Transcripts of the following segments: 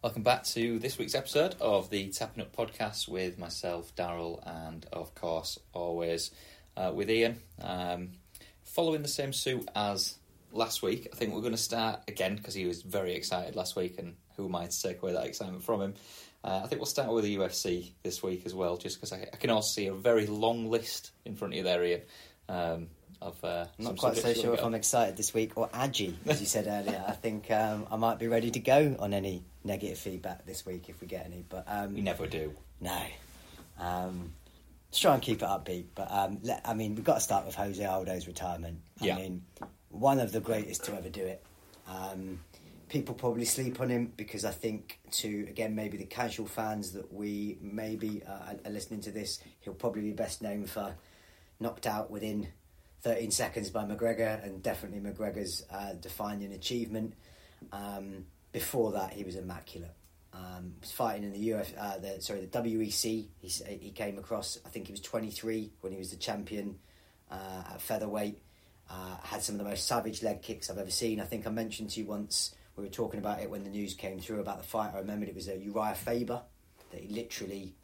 Welcome back to this week's episode of the Tapping Up podcast with myself, Daryl, and of course, always uh, with Ian. Um, following the same suit as last week, I think we're going to start again because he was very excited last week, and who am I to take away that excitement from him? Uh, I think we'll start with the UFC this week as well, just because I, I, can also see a very long list in front of you there, Ian. Um, of, uh, I'm not quite so sure if I'm excited this week or aggy, as you said earlier. I think um, I might be ready to go on any negative feedback this week if we get any. But um, we never do. No. Um, let's try and keep it upbeat. But um, let, I mean, we've got to start with Jose Aldo's retirement. I yeah. mean, one of the greatest to ever do it. Um, people probably sleep on him because I think to again maybe the casual fans that we maybe uh, are listening to this, he'll probably be best known for knocked out within 13 seconds by McGregor, and definitely McGregor's uh, defining achievement. Um, before that, he was immaculate. Um, was fighting in the UF, uh, the sorry, the WEC. He he came across. I think he was 23 when he was the champion uh, at featherweight. Uh, had some of the most savage leg kicks I've ever seen. I think I mentioned to you once we were talking about it when the news came through about the fight. I remembered it was a Uriah Faber that he literally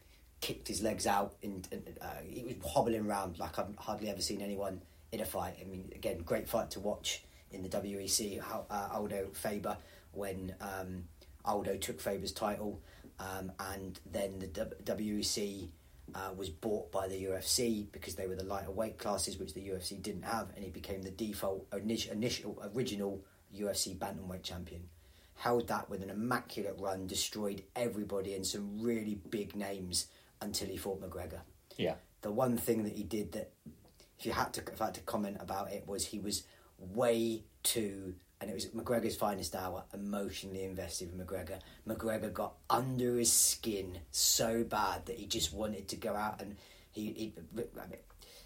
kicked his legs out and, uh, he was hobbling around like I've hardly ever seen anyone in a fight. I mean, again, great fight to watch in the WEC. Uh, Aldo Faber when um, Aldo took Faber's title, um, and then the w- WEC. Uh, was bought by the UFC because they were the lighter weight classes, which the UFC didn't have, and he became the default initial original UFC bantamweight champion. Held that with an immaculate run, destroyed everybody and some really big names until he fought McGregor. Yeah. The one thing that he did that, if you had to, if I had to comment about it, was he was way too, and it was McGregor's finest hour, emotionally invested with McGregor. McGregor got under his skin so bad that he just wanted to go out and he, he I mean,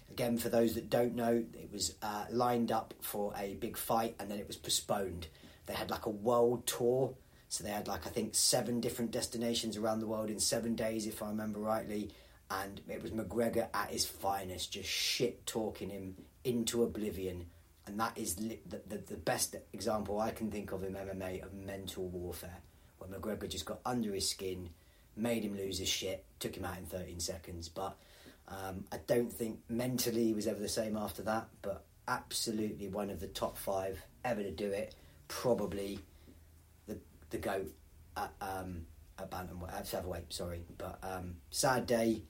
again, for those that don't know, it was uh, lined up for a big fight and then it was postponed. They had like a world tour, so they had like I think seven different destinations around the world in seven days, if I remember rightly. And it was McGregor at his finest, just shit talking him into oblivion. And that is li- the, the, the best example I can think of in MMA of mental warfare, where McGregor just got under his skin, made him lose his shit, took him out in 13 seconds. But um, I don't think mentally he was ever the same after that, but absolutely one of the top five ever to do it. Probably the the goat at um, at bantamweight, at featherweight. Sorry, but um, sad day.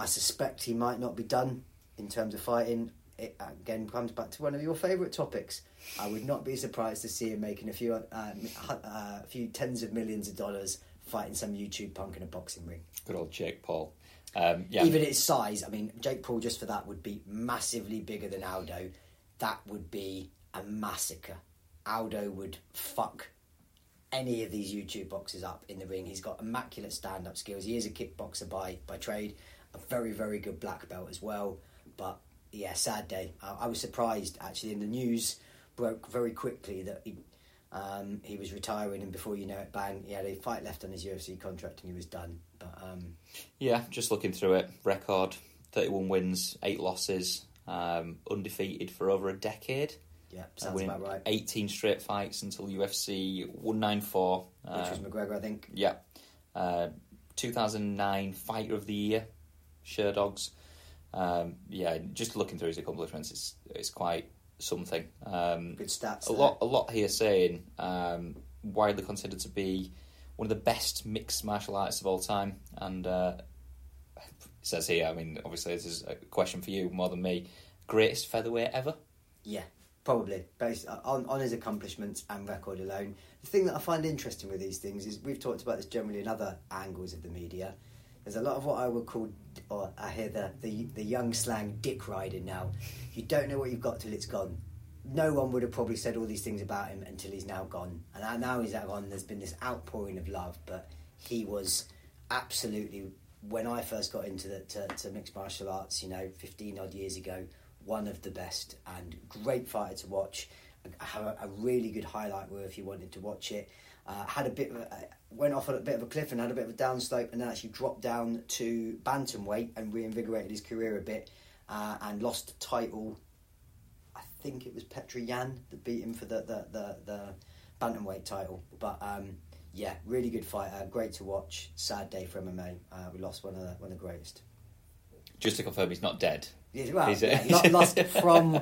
I suspect he might not be done in terms of fighting. It again comes back to one of your favourite topics. I would not be surprised to see him making a few uh, uh, a few tens of millions of dollars fighting some YouTube punk in a boxing ring. Good old Jake Paul. Um, yeah. Even its size, I mean, Jake Paul just for that would be massively bigger than Aldo. That would be a massacre. Aldo would fuck any of these YouTube boxes up in the ring. He's got immaculate stand up skills. He is a kickboxer by, by trade, a very, very good black belt as well. But yeah, sad day. I, I was surprised actually in the news broke very quickly that he um, he was retiring, and before you know it, bang, he had a fight left on his UFC contract, and he was done. But um, yeah, just looking through it, record: thirty-one wins, eight losses, um, undefeated for over a decade. Yeah, sounds about right. Eighteen straight fights until UFC one nine four, which was um, McGregor, I think. Yeah, uh, two thousand nine Fighter of the Year, Sherdogs. Um, yeah, just looking through his accomplishments, it's it's quite something. Um, Good stats. A there. lot, a lot here saying um, widely considered to be one of the best mixed martial artists of all time, and uh, it says here. I mean, obviously, this is a question for you more than me. Greatest featherweight ever? Yeah, probably based on on his accomplishments and record alone. The thing that I find interesting with these things is we've talked about this generally in other angles of the media. There's a lot of what I would call, or I hear the, the, the young slang dick riding now. You don't know what you've got till it's gone. No one would have probably said all these things about him until he's now gone. And now he's gone, there's been this outpouring of love, but he was absolutely, when I first got into the, to, to mixed martial arts, you know, 15 odd years ago, one of the best and great fighter to watch. I have a, a really good highlight reel if you wanted to watch it. Uh, had a bit of a, went off a bit of a cliff and had a bit of a downslope, and then actually dropped down to bantamweight and reinvigorated his career a bit, uh, and lost the title. I think it was Petr Yan that beat him for the the the, the bantamweight title, but um, yeah, really good fighter. Great to watch. Sad day for MMA. Uh, we lost one of the, one of the greatest. Just to confirm, he's not dead. Yeah, well, He's- yeah, not lost from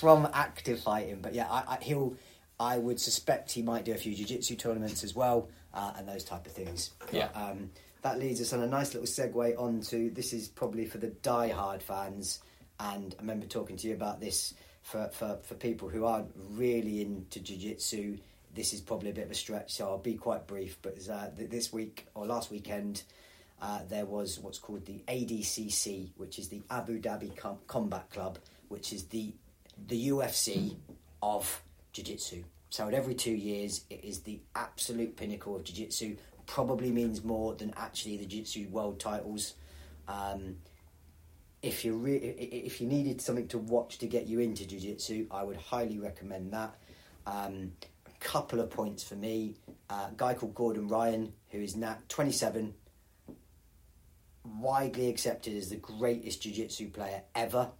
from active fighting, but yeah, I, I, he'll. I would suspect he might do a few jiu-jitsu tournaments as well, uh, and those type of things. But, Yeah. Um, that leads us on a nice little segue onto this is probably for the die-hard fans, and I remember talking to you about this for, for, for people who aren't really into jiu-jitsu. This is probably a bit of a stretch, so I'll be quite brief. But uh, this week or last weekend, uh, there was what's called the ADCC, which is the Abu Dhabi Com- Combat Club, which is the the UFC of jiu-jitsu. So at every two years, it is the absolute pinnacle of jiu-jitsu. Probably means more than actually the jiu-jitsu world titles. Um, if you re- if you needed something to watch to get you into jiu-jitsu, I would highly recommend that. Um, a couple of points for me. Uh, a guy called Gordon Ryan, who is now 27, widely accepted as the greatest jiu-jitsu player ever.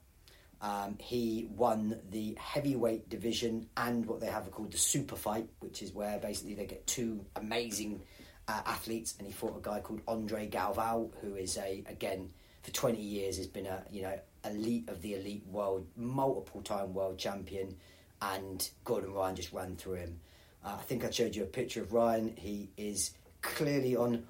Um, he won the heavyweight division and what they have called the super fight, which is where basically they get two amazing uh, athletes, and he fought a guy called Andre Galvao, who is a again for twenty years has been a you know elite of the elite world, multiple time world champion, and Gordon Ryan just ran through him. Uh, I think I showed you a picture of Ryan. He is clearly on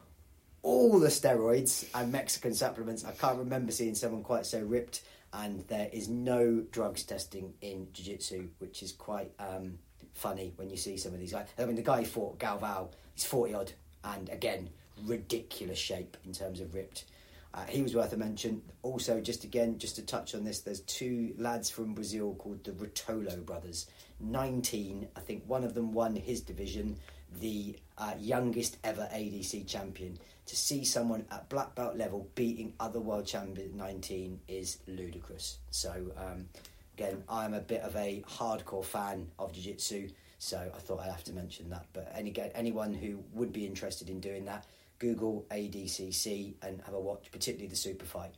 all the steroids and Mexican supplements. I can't remember seeing someone quite so ripped, and there is no drugs testing in jiu jitsu, which is quite um, funny when you see some of these guys. I mean, the guy who fought Galvao, he's 40 odd, and again, ridiculous shape in terms of ripped. Uh, he was worth a mention. Also, just again, just to touch on this, there's two lads from Brazil called the Ruotolo brothers. 19, I think one of them won his division, the uh, youngest ever ADC champion. To see someone at black belt level beating other world champion 19 is ludicrous. So, um, again, I'm a bit of a hardcore fan of Jiu Jitsu, so I thought I'd have to mention that. But any, anyone who would be interested in doing that, Google ADCC and have a watch, particularly the super fight.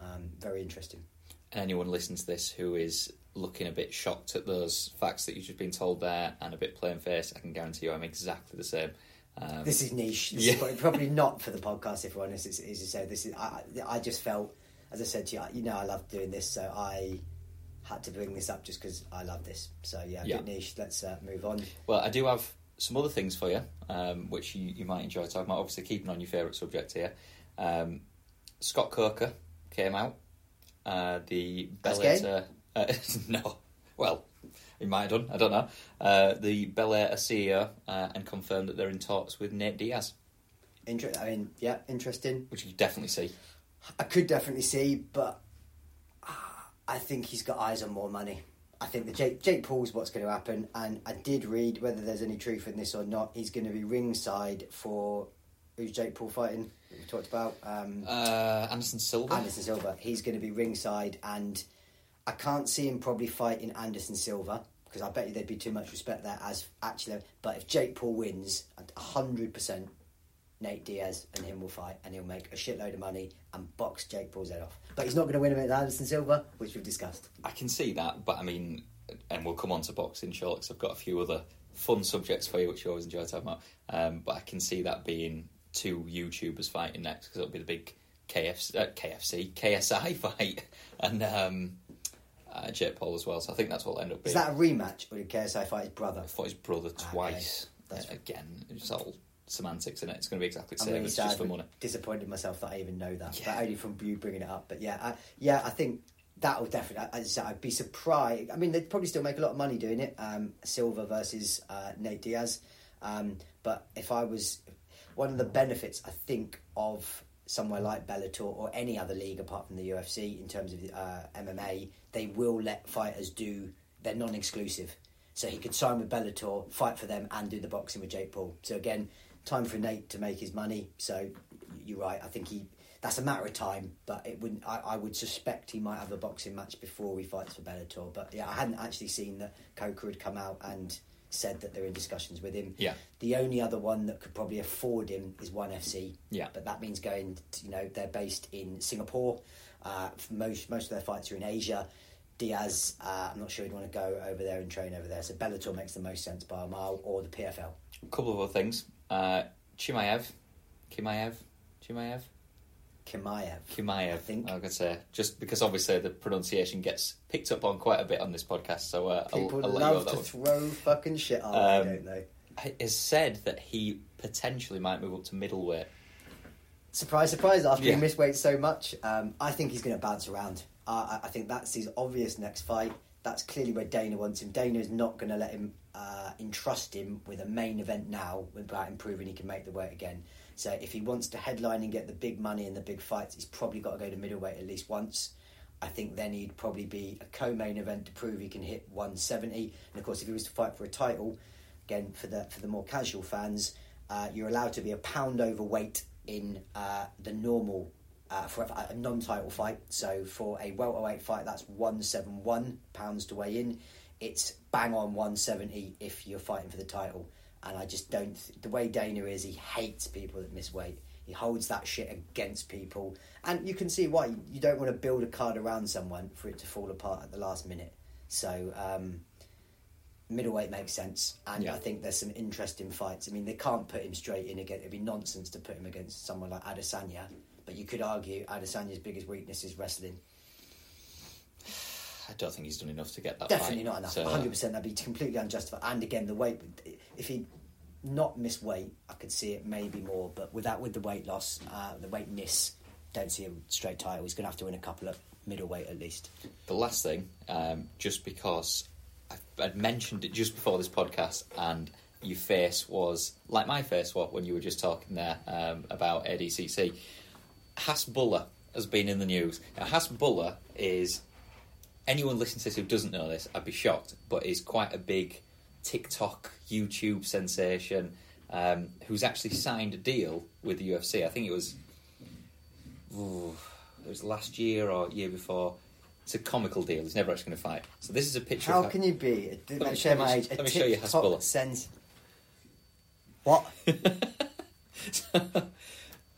Um, very interesting. anyone listening to this who is looking a bit shocked at those facts that you've just been told there and a bit plain faced, I can guarantee you I'm exactly the same. Um, This is niche. This Yeah. is probably, probably not for the podcast. If we're honest, as, you said, this is. I, I just felt, as I said to you, you know, I love doing this, so I had to bring this up just because I love this. So yeah, Yeah. bit niche. Let's uh, move on. Well, I do have some other things for you, um, which you, you might enjoy talking about. Obviously, keeping on your favourite subject here. Um, Scott Coker came out. Uh, the? Bellator. Uh, no. Well, he might have done. I don't know. Uh, the Air CEO uh, and confirmed that they're in talks with Nate Diaz, Inter- I mean, yeah, interesting. which you definitely see. I could definitely see, but ah, I think he's got eyes on more money. I think the Jake, Jake Paul's what's going to happen, and I did read whether there's any truth in this or not. He's going to be ringside for who's Jake Paul fighting? that We talked about um, Uh, Anderson Silva. Anderson Silva. He's going to be ringside, and I can't see him probably fighting Anderson Silva because I bet you there'd be too much respect there as actually. But if Jake Paul wins, hundred percent, Nate Diaz and him will fight, and he'll make a shitload of money and box Jake Paul's head off. But he's not going to win him Anderson Silva, which we've discussed. I can see that, but I mean, and we'll come on to boxing shortly I've got a few other fun subjects for you, which you always enjoy talking about. Um, but I can see that being two YouTubers fighting next because it'll be the big KFC, uh, KFC KSI fight and um, uh, Jake Paul as well. So I think that's what will end up being. Is that a rematch, or did KSI fight his brother? I fought his brother twice. That's- Uh, again, it's all semantics in it. It's going to be exactly the same. really it's just for money. disappointed myself that I even know that, Yeah. but only from you bringing it up. But yeah, I, yeah, I think that'll definitely. As I, I'd be surprised. I mean, they'd probably still make a lot of money doing it. Um, Silva versus uh, Nate Diaz, um, but if I was one of the benefits, I think of somewhere like Bellator or any other league apart from the UFC in terms of uh, MMA, they will let fighters do. They're non-exclusive. So he could sign with Bellator, fight for them, and do the boxing with Jake Paul. So again, time for Nate to make his money. So you're right. I think he that's a matter of time, but it wouldn't. I, I would suspect he might have a boxing match before he fights for Bellator. But yeah, I hadn't actually seen that Coker had come out and said that they're in discussions with him. Yeah. The only other one that could probably afford him is One FC. Yeah. But that means going. To, you know, they're based in Singapore. Uh, most most of their fights are in Asia. Diaz, uh, I'm not sure he'd want to go over there and train over there. So Bellator makes the most sense by a mile, or the PFL. A couple of other things. uh, Chimaev, Chimaev, Chimaev, Kimaev. Chimaev. I think. I'm gonna say just because obviously the pronunciation gets picked up on quite a bit on this podcast, so uh, I'll, People I'll go love to that throw fucking shit our Um, don't they? one. Has said that he potentially might move up to middleweight. Surprise, surprise! After Yeah. he missed weight so much, um, I think he's going to bounce around. Uh, I I think that's his obvious next fight. That's clearly where Dana wants him. Dana is not going to let him uh, entrust him with a main event now without improving he can make the weight again. So if he wants to headline and get the big money and the big fights, he's probably got to go to middleweight at least once. I think then he'd probably be a co-main event to prove he can hit 170. And of course, if he was to fight for a title, again for the for the more casual fans, uh, you're allowed to be a pound overweight in uh, the normal uh, for a, non-title fight. So for a welterweight fight, that's 171 pounds to weigh in. It's bang on 170 if you're fighting for the title. And I just don't. The way Dana is, he hates people that miss weight. He holds that shit against people, and you can see why. You don't want to build a card around someone for it to fall apart at the last minute. So um, middleweight makes sense, and Yeah. I think there's some interesting fights. I mean, they can't put him straight in again. It'd be nonsense to put him against someone like Adesanya. But you could argue Adesanya's biggest weakness is wrestling. I don't think he's done enough to get that. Definitely fight. not enough. Uh, 100%. That'd be completely unjustified. And again, the weight. If he not miss weight, I could see it maybe more. But without with the weight loss, uh, the weight miss, don't see a straight title. He's going to have to win a couple of middleweight at least. The last thing, um, just because I'd mentioned it just before this podcast, and your face was like my face was when you were just talking there um, about ADCC. Hasbulla has been in the news. Now, Hasbulla is anyone listening to this who doesn't know this, I'd be shocked, but is quite a big TikTok, YouTube sensation. Um, who's actually signed a deal with the UFC? I think it was ooh, it was last year or year before. It's a comical deal. He's never actually going to fight. So this is a picture. How of can you be? Let me- me share my age. let me show you Hasbulla. Sends. What?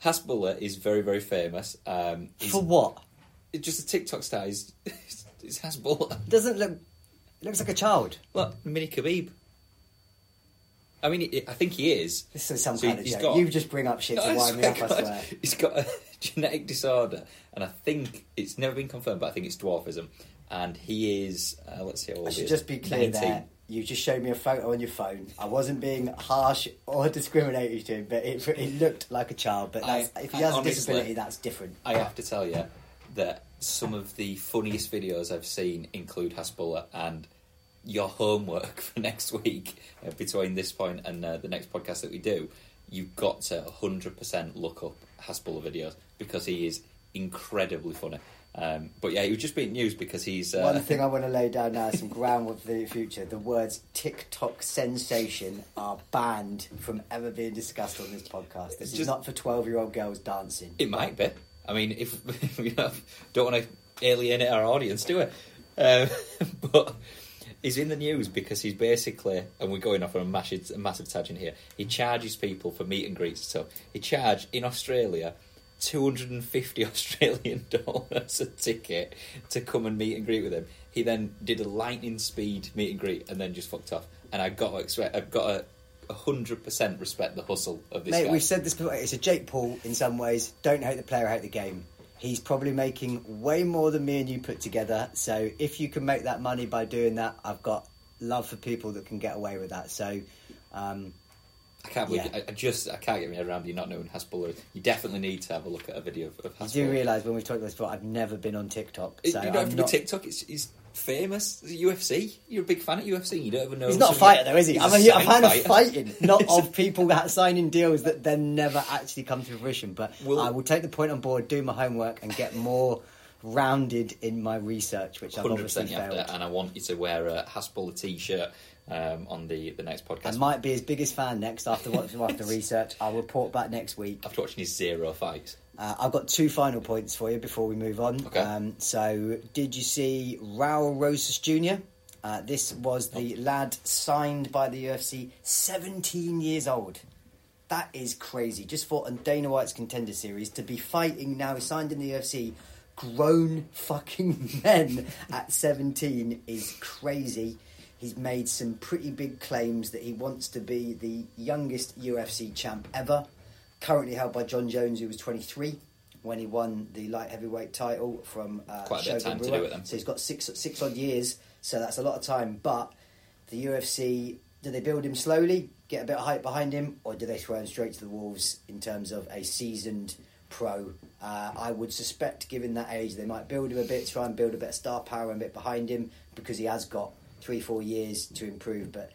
Hasbulla is very, very famous. Um, For what? it's just a TikTok star. He's, it's. Doesn't look. Looks like a child. Look, mini Khabib. I mean, I think he is. This is some So kind of he's joke. got- You just bring up shit to I wind me swear up. I God, swear. He's got a genetic disorder, and I think it's never been confirmed, but I think it's dwarfism. And he is, uh, let's see how old I he should is. just be clear 19. there. You just showed me a photo on your phone. I wasn't being harsh or discriminatory to him, but it, it looked like a child. But that's, I- if he I has honestly- a disability, that's different. I have to tell you that some of the funniest videos I've seen include Hasbulla, and your homework for next week, uh, between this point and uh, the next podcast that we do, you've got to 100% look up Hasbulla videos because he is incredibly funny. Um, but yeah, he was just being news because he's. Uh, One thing I want to lay down now, some groundwork for the future. The words TikTok sensation are banned from ever being discussed on this podcast. This is not for 12 year old girls dancing. It might be. I mean, if we don't want to alienate our audience, do we? Um, but he's in the news because he's basically, and we're going off on a massive, a massive tangent here. He charges people for meet and greets. So he charged in Australia. 250 Australian dollars a ticket to come and meet and greet with him. He then did a lightning speed meet and greet and then just fucked off. And I got to expect, I've got to hundred percent respect the hustle of this Mate, guy. we've said this before. It's a Jake Paul in some ways. Don't hate the player, hate the game. He's probably making way more than me and you put together. So if you can make that money by doing that, I've got love for people that can get away with that. So um, I can't believe Yeah. I, I just I can't get my head around you not knowing Hasbulla. You definitely need to have a look at a video of, of you do realise when we've talked about this before, I've never been on TikTok. It- So you don't have I'm to not, be TikTok. It's, it's famous. UFC. You're a big fan of UFC. You don't even know. He's not a fighter though, is he? I'm a a, fan of fighting, not of people that signing deals that then never actually come to fruition. But Will- I will take the point on board, do my homework, and get more rounded in my research, which I've obviously failed. to, and I want you to wear a Hasbulla t-shirt um, on the, the next podcast. I might be his biggest fan next after watching after research. I'll report back next week. After watching his zero fights, Uh, I've got two final points for you before we move on. Okay. Um, so, did you see Raul Rosas Jr.? Uh, this was the lad signed by the UFC, 17 years old. That is crazy. Just fought on Dana White's contender series to be fighting now, signed in the UFC, grown fucking men at 17 is crazy. He's made some pretty big claims that he wants to be the youngest UFC champ ever, currently held by John Jones, who was 23 when he won the light heavyweight title from uh, Quite a bit of Shogun time to do it then. So he's got six six odd years, so that's a lot of time. But the UFC, do they build him slowly, get a bit of hype behind him, or do they throw him straight to the wolves in terms of a seasoned pro? Uh, I would suspect, given that age, they might build him a bit, try and build a bit of star power and a bit behind him because he has got three, four years to improve. But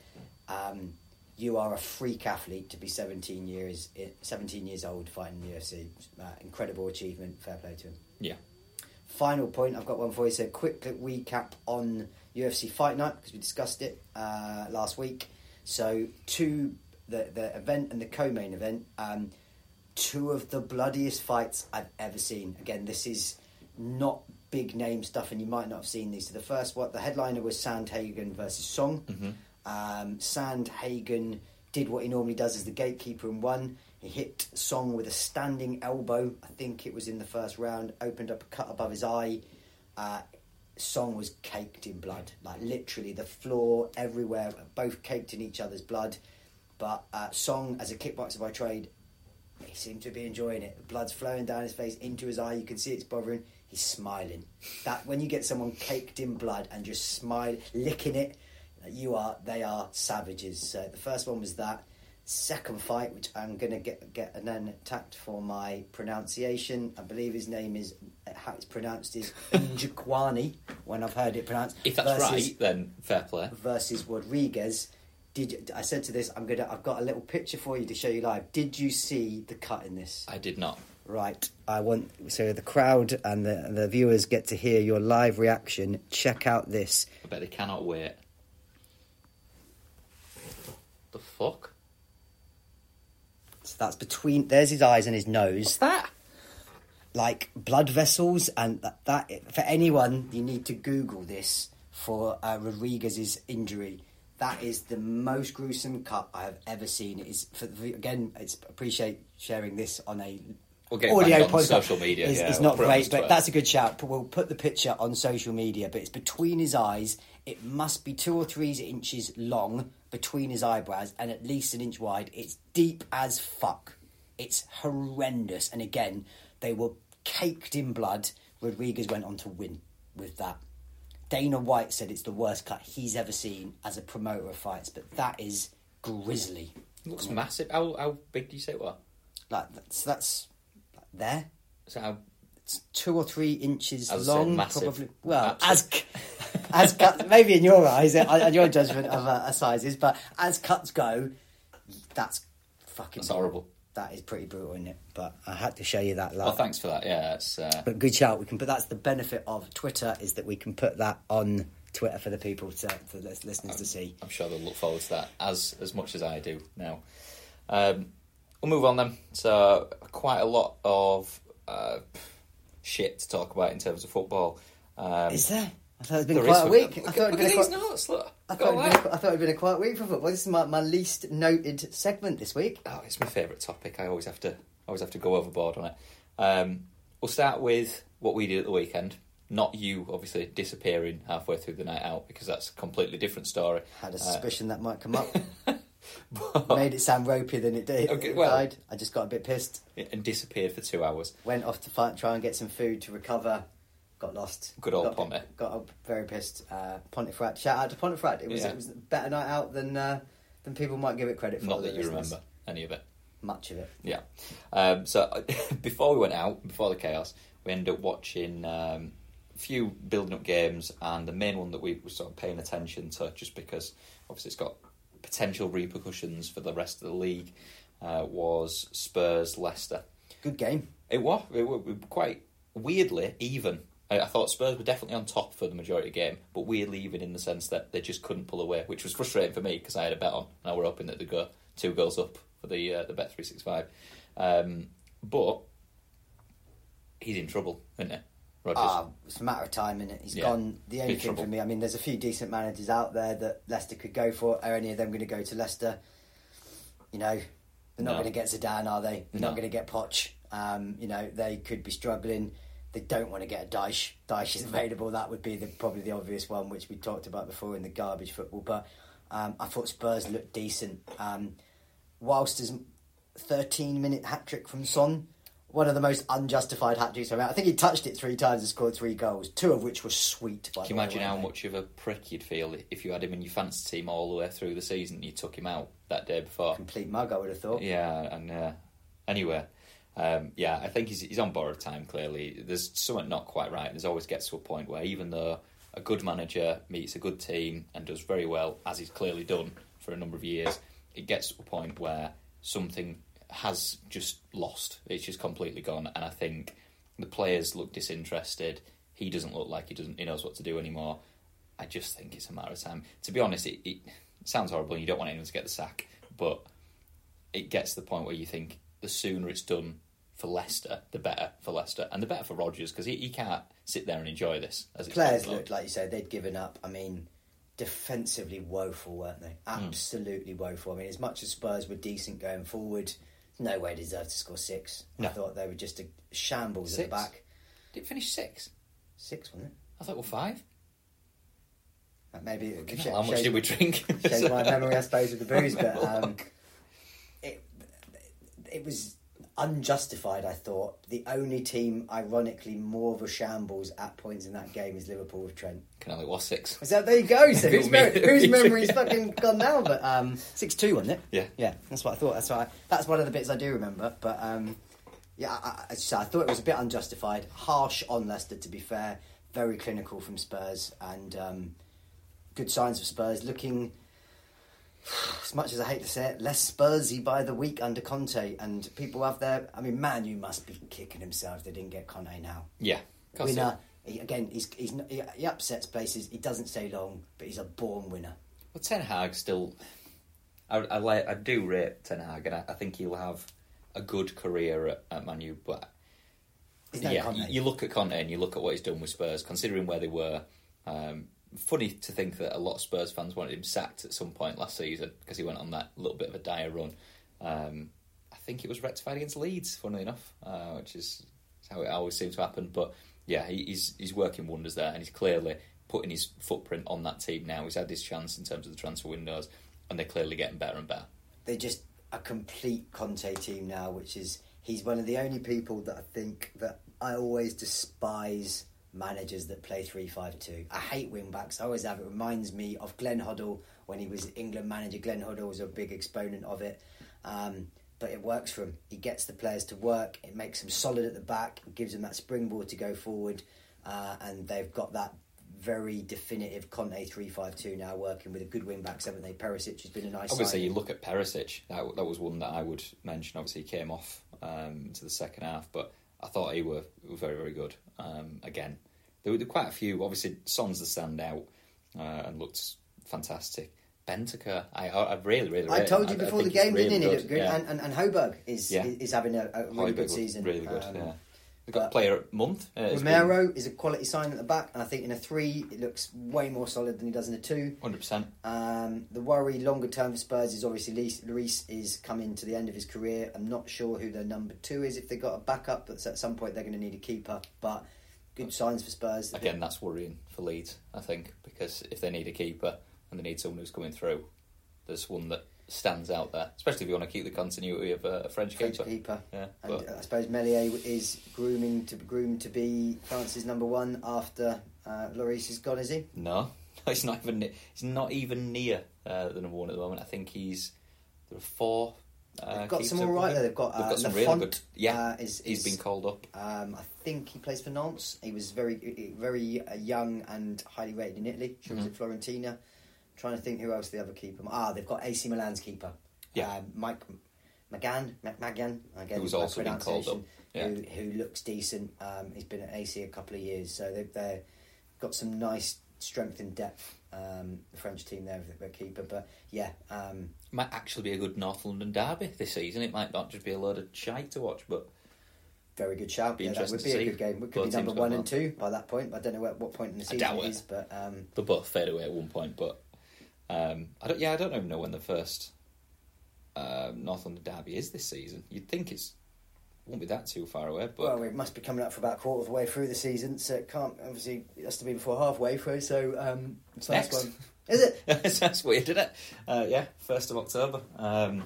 um, you are a freak athlete to be 17 years 17 years old fighting in the UFC. Uh, incredible achievement. Fair play to him. Yeah. Final point, I've got one for you. So, quick recap on UFC Fight Night because we discussed it uh, last week. So, two the the event and the co-main event, um, two of the bloodiest fights I've ever seen. Again, this is not big name stuff, and you might not have seen these. So, the first one, the headliner was Sandhagen versus Song. Mhm. Um, Sandhagen did what he normally does as the gatekeeper and won. He hit Song with a standing elbow. I think it was in the first round. Opened up a cut above his eye. Uh, Song was caked in blood, like literally the floor everywhere, both caked in each other's blood. But uh, Song, as a kickboxer by trade, he seemed to be enjoying it. Blood's flowing down his face into his eye. You can see it's bothering. He's smiling. That when you get someone caked in blood and just smile, licking it, you are they are savages. So the first one was that. Second fight, which I'm gonna get get and then attacked for my pronunciation. I believe his name is how it's pronounced is Njokuani when I've heard it pronounced. If that's versus- right, then fair play. versus Rodriguez. Did you, I said to this? I'm gonna. I've got a little picture for you to show you live. Did you see the cut in this? I did not. Right. I want so the crowd and the the viewers get to hear your live reaction. Check out this. I bet they cannot wait. The fuck? So that's between. There's his eyes and his nose. What's that? like blood vessels and that, that for anyone you need to google this for uh, rodriguez's injury that is the most gruesome cut i have ever seen it is for the, again it's appreciate sharing this on a We'll get it back on podcast. social media, It's, yeah, we'll not put it on great, but that's a good shout. But We'll put the picture on social media. But it's between his eyes. It must be two or three inches long between his eyebrows and at least an inch wide. It's deep as fuck. It's horrendous. And again, they were caked in blood. Rodriguez went on to win with that. Dana White said it's the worst cut he's ever seen as a promoter of fights, but that is grisly. It looks massive. How, how big do you say it was? Like that's that's there. So It's two or three inches long, massive. probably. Well, Absolute- as as cut, maybe in your eyes, uh, and your judgment of uh, sizes, but as cuts go, that's fucking That's horrible. That is pretty brutal, isn't it? But I had to show you that. Live. thanks for that. Yeah, it's uh, But good shout. We can, but that's the benefit of Twitter is that we can put that on Twitter for the people to for the listeners to see. I'm sure they'll look forward to that as as much as I do now. Um, we'll move on then. So quite a lot of uh, shit to talk about in terms of football. Um, Is there? I thought it'd been quite a week. Look, I thought it'd been a quite... notes, look. I thought, it'd been a, I thought it'd been a quiet week for football. This is my, my least noted segment this week. Oh, it's my favourite topic. I always have to always have to go overboard on it. Um, we'll start with what we did at the weekend. Not you, obviously, disappearing halfway through the night out because that's a completely different story. Had a Uh, suspicion that might come up. but- Made it sound ropier than it did. Okay, well- died. I just got a bit pissed. and disappeared for two hours. Went off to fight, try and get some food to recover. Got lost. Good old got, Ponte. Got up very pissed. Uh, Pontefract. Shout out to Pontefract. It was Yeah. it was a better night out than uh, than people might give it credit for. Not that you listeners. remember any of it. much of it. Yeah. Um, so before we went out, before the chaos, we ended up watching um, a few building up games, and the main one that we were sort of paying attention to, just because obviously it's got potential repercussions for the rest of the league, uh, was Spurs Leicester. Good game. It was, it was quite weirdly even. I, I thought Spurs were definitely on top for the majority of the game, but weirdly even in the sense that they just couldn't pull away, which was frustrating for me because I had a bet on, and I were hoping that they'd go two goals up for the uh, the bet three six five. Um, but he's in trouble, isn't he? Rodgers. Ah, it's a matter of time, and He's Yeah. gone. The only Big thing trouble. for me, I mean, there's a few decent managers out there that Leicester could go for. Are any of them going to go to Leicester? You know, they're not No. going to get Zidane, are they? They're No. not going to get Poch. Um, you know, they could be struggling. they don't want to get a Dyche. Dyche is available. That would be the, probably the obvious one, which we talked about before in the garbage football. But um, I thought Spurs looked decent. Um, whilst his 13 minute hat trick from Son, one of the most unjustified hat tricks. I think he touched it three times and scored three goals, two of which were sweet. By Can you imagine how much of a prick you'd feel if you had him in your fantasy team all the way through the season and you took him out that day before? Complete mug, I would have thought. Yeah, and uh, anyway, um, yeah, I think he's, he's on borrowed time, clearly. There's something not quite right. And there's always gets to a point where even though a good manager meets a good team and does very well, as he's clearly done for a number of years, it gets to a point where something has just lost. It's just completely gone. And I think the players look disinterested. He doesn't look like he doesn't he knows what to do anymore. I just think it's a matter of time. To be honest, it, it sounds horrible and you don't want anyone to get the sack, but it gets to the point where you think the sooner it's done for Leicester, the better for Leicester, and the better for Rodgers because he, he can't sit there and enjoy this. As Players looked like you said they'd given up. I mean, defensively woeful, weren't they? Hmm. Absolutely mm. woeful. I mean, as much as Spurs were decent going forward, no way deserved to score six. No. I thought they were just a shambles six? at the back. Did it finish six? Six, wasn't it? I thought it was five. Uh, maybe how much did we drink? Shows my memory, I suppose, with the booze, but um, it it was unjustified. I thought the only team, ironically, more of a shambles at points in that game is Liverpool with Trent. Can only was six. So there you go. So whose, whose memory's fucking gone now? But um, six two, wasn't it? Yeah, yeah. That's what I thought. That's why. That's one of the bits I do remember. But um, yeah, I, I, I thought it was a bit unjustified, harsh on Leicester. To be fair, very clinical from Spurs, and um, good signs of Spurs looking as much as I hate to say it, less Spursy by the week under Conte, and people have their. I mean, man, you must be kicking themselves they didn't get Conte now. Yeah, winner. He, again, he's, he's he, he upsets places. He doesn't stay long, but he's a born winner. Well, Ten Hag still. I, I, I do rate Ten Hag, and I, I, think he'll have a good career at, at Manu. But yeah, you, you, look at Conte and you look at what he's done with Spurs, considering where they were. Um, funny to think that a lot of Spurs fans wanted him sacked at some point last season because he went on that little bit of a dire run. Um, I think it was rectified against Leeds, funnily enough, uh, which is how it always seems to happen. But yeah, he, he's he's working wonders there, and he's clearly putting his footprint on that team now. He's had his chance in terms of the transfer windows, and they're clearly getting better and better. They're just a complete Conte team now, which is he's one of the only people that I think that I always despise managers that play 3-5-2. I hate wing backs. I always have. It reminds me of Glenn Hoddle when he was England manager. Glenn Hoddle was a big exponent of it. Um, but it works for him. He gets the players to work. It makes them solid at the back. It gives them that springboard to go forward. Uh, and they've got that very definitive Conte 3-5-2 now working with a good wing backs, haven't they? Perisic has been a nice Obviously, signing. you look at Perisic. That, that was one that I would mention. Obviously, he came off um, to the second half, but I thought he were, were very, very good. Um, again, there were quite a few. Obviously, Son's the standout uh, and looked fantastic. Bentancur, I, I really, really. I told you before the game, really didn't he? Good. Yeah. And, and, and Højbjerg is, yeah. is having a, a really good season. Really good, um, yeah. They've got a player a month. Uh, Romero been... is a quality sign at the back, and I think in a three, it looks way more solid than he does in a two. 100%. Um, the worry longer term for Spurs is obviously Lloris is coming to the end of his career. I'm not sure who their number two is if they've got a backup, but at some point they're going to need a keeper. But good signs for Spurs. Again, that's worrying for Leeds, I think, because if they need a keeper and they need someone who's coming through, there's one that stands out there, especially if you want to keep the continuity of a, French, French keeper. keeper. Yeah, and but... I suppose Meslier is grooming to groomed to be France's number one after uh, Lloris is gone. Is he? No, he's not even. He's not even near uh, the number one at the moment. I think he's there are four. Uh, They've got some all right there. They've got, They've got some really good. Yeah, uh, is, he's been called up. Um, I think he plays for Nantes. He was very, very uh, young and highly rated in Italy. Mm-hmm. was at Fiorentina trying to think who else the other keeper. Ah, they've got AC Milan's keeper. Yeah, um, Mike Maignan, Maignan, again, who's also been called up. Yeah. Who, who looks decent. Um, he's been at AC a couple of years, so they've, they've got some nice strength and depth. Um, the French team there with their keeper, but yeah, um, might actually be a good North London derby this season. It might not just be a load of shite to watch, but very good shout. Be yeah, that would be a good game. It could be number one and two by that point. I don't know at what point in the season it is, but um, they'll both fade away at one point. But um, I don't. Yeah, I don't even know when the first um, North London derby is this season. You'd think it's won't be that too far away. But Well, we must be coming up for about a quarter of the way through the season, so it can't obviously it has to be before halfway through. So, um, that's Next. one. Is it? that's weird, isn't it? Uh, yeah, first of October um,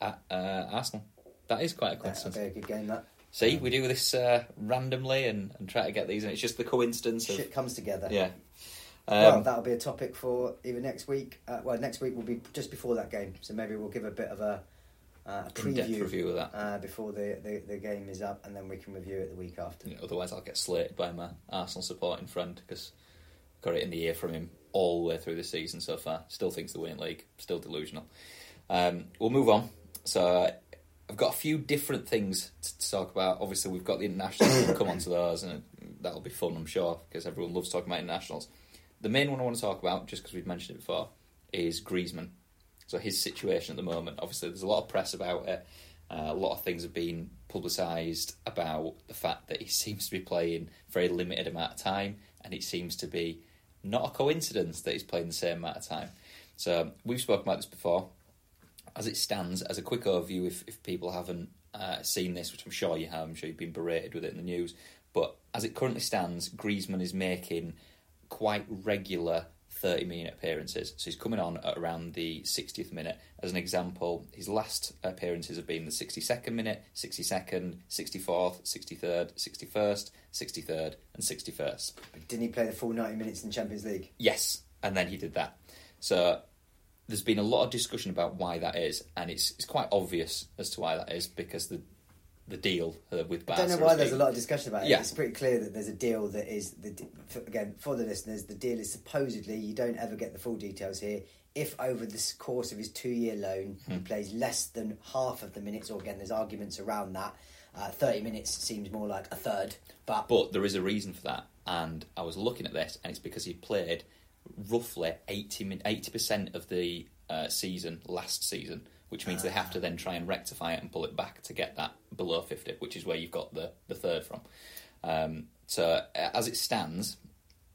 at uh, Arsenal. That is quite a coincidence. be a good game. That See, we do this uh, randomly and, and try to get these, and it's just the coincidence of shit comes together. yeah. Well, Um, that'll be a topic for either next week. Uh, well, next week will be just before that game, so maybe we'll give a bit of a, uh, a preview review of that. uh, before the, the the game is up, and then we can review it the week after. You know, otherwise, I'll get slated by my Arsenal supporting friend because got it in the ear from him all the way through the season so far. Still thinks the winning league. Still delusional. Um, we'll move on. So uh, I've got a few different things to, to talk about. Obviously, we've got the internationals. we'll come on to those, and that'll be fun, I'm sure, because everyone loves talking about internationals. The main one I want to talk about, just because we've mentioned it before, is Griezmann. So his situation at the moment. Obviously, there's a lot of press about it. Uh, a lot of things have been publicised about the fact that he seems to be playing very limited amount of time, and it seems to be not a coincidence that he's playing the same amount of time. So we've spoken about this before. As it stands, as a quick overview, if, if people haven't uh, seen this, which I'm sure you have, I'm sure you've been berated with it in the news, but as it currently stands, Griezmann is making quite regular 30 minute appearances. So he's coming on at around the 60th minute. As an example, his last appearances have been the 62nd minute, 62nd, 64th, 63rd, 61st, 63rd, and 61st. But didn't he play the full ninety minutes in the Champions League? Yes, and then he did that. So there's been a lot of discussion about why that is, and it's it's quite obvious as to why that is because the the deal uh, with I don't know why there's a lot of discussion about it. Yeah. It's pretty clear that there's a deal that is the d- for, again for the listeners. The deal is supposedly you don't ever get the full details here. If over the course of his two-year loan he Hmm. plays less than half of the minutes, or again there's arguments around that. Uh, Thirty minutes seems more like a third, but But there is a reason for that, and I was looking at this, and it's because he played roughly 80 percent of the uh, season last season, which means they have to then try and rectify it and pull it back to get that below fifty, which is where you've got the the third from. Um, so uh, as it stands,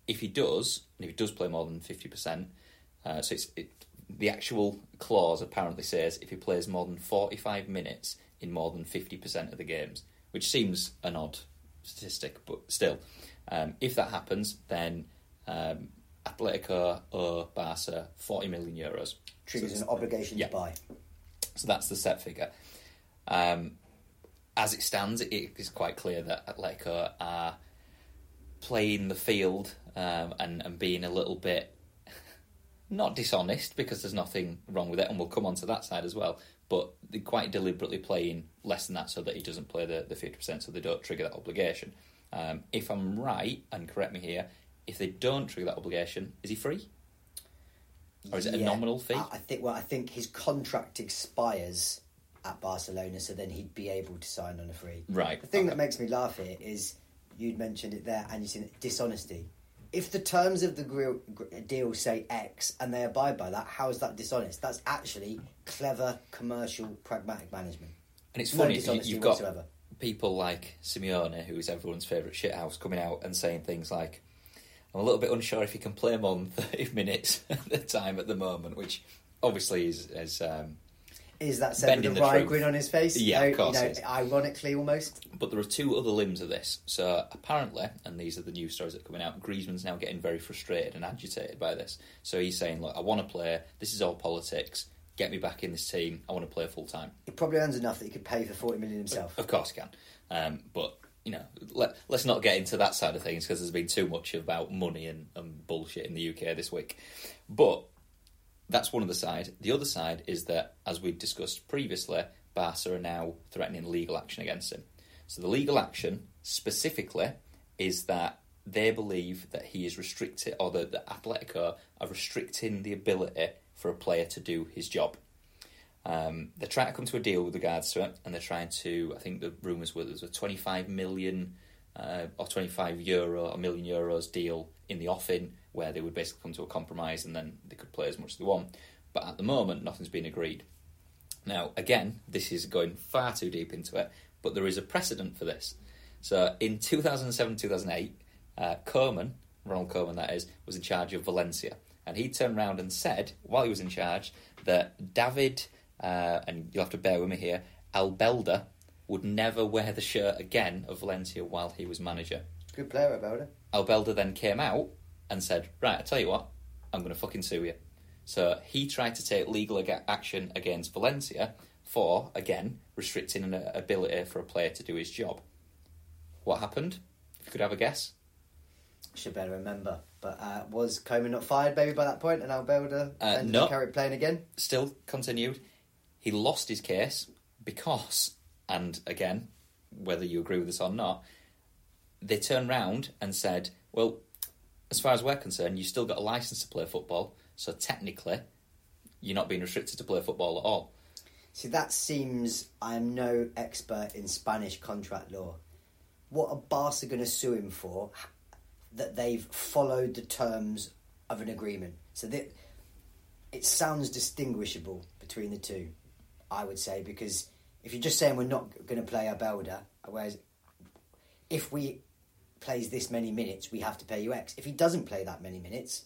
if he does, and if he does play more than fifty percent, uh, so it's it, the actual clause apparently says if he plays more than forty five minutes in more than fifty percent of the games, which seems an odd statistic, but still, um, if that happens, then um, Atletico owe Barca forty million euros. triggers So an obligation yeah. to buy. So that's the set figure. Um, as it stands, it is quite clear that Atletico are playing the field um, and, and being a little bit not dishonest because there's nothing wrong with it, and we'll come on to that side as well. But they're quite deliberately playing less than that so that he doesn't play the, the 50% so they don't trigger that obligation. Um, if I'm right, and correct me here, if they don't trigger that obligation, is he free? Or is it a nominal fee? I, I think. Well, I think his contract expires at Barcelona, so then he'd be able to sign on a free. Right. The thing okay. that makes me laugh here is you'd mentioned it there, and you said dishonesty. If the terms of the deal say X and they abide by that, how is that dishonest? That's actually clever commercial pragmatic management. And it's No funny, you, you've got whatsoever. people like Simeone, who is everyone's favourite shithouse, coming out and saying things like, I'm a little bit unsure if he can play more than 30 minutes at the time at the moment, which obviously is, is um, Is that said with a wry truth. grin on his face? Yeah, You of course You know, it is. ironically almost. But there are two other limbs of this. So apparently, and these are the news stories that are coming out, Griezmann's now getting very frustrated and agitated by this. So he's saying, look, I want to play. This is all politics. Get me back in this team. I want to play full time. He probably earns enough that he could pay for 40 million himself. Of course, he can. Um, but you know, let, let's not get into that side of things because there's been too much about money and, and bullshit in the UK this week. But that's one of the side. The other side is that, as we discussed previously, Barca are now threatening legal action against him. So the legal action specifically is that they believe that he is restricted, or that the Atletico are restricting the ability for a player to do his job. Um, they're trying to come to a deal with regards to it, and they're trying to. I think the rumours were there's a 25 million uh, or 25 euro, a million euros deal in the offing, where they would basically come to a compromise, and then they could play as much as they want. But at the moment, nothing's been agreed. Now, again, this is going far too deep into it, but there is a precedent for this. So, in 2007 2008, uh, Ronald Koeman, that is, was in charge of Valencia. And he turned around and said, while he was in charge, that David, uh, and you'll have to bear with me here, Albelda would never wear the shirt again of Valencia while he was manager. Good player, Abelda. Albelda then came out and said, "Right, I tell you what, I'm going to fucking sue you." So he tried to take legal action against Valencia for again restricting an ability for a player to do his job. What happened? If you could have a guess. Should better remember. But uh, was Koeman not fired maybe by that point and Albelda Uh, ended no. carry playing again? Still continued. He lost his case because, and again, whether you agree with this or not, they turned round and said, "Well, as far as we're concerned, you've still got a license to play football, so technically, you're not being restricted to play football at all." See, that seems. I am no expert in Spanish contract law. What are Barca going to sue him for? That they've followed the terms of an agreement. So that it sounds distinguishable between the two. I would say because if you're just saying we're not going to play Albelda, whereas if we plays this many minutes, we have to pay you X. If he doesn't play that many minutes,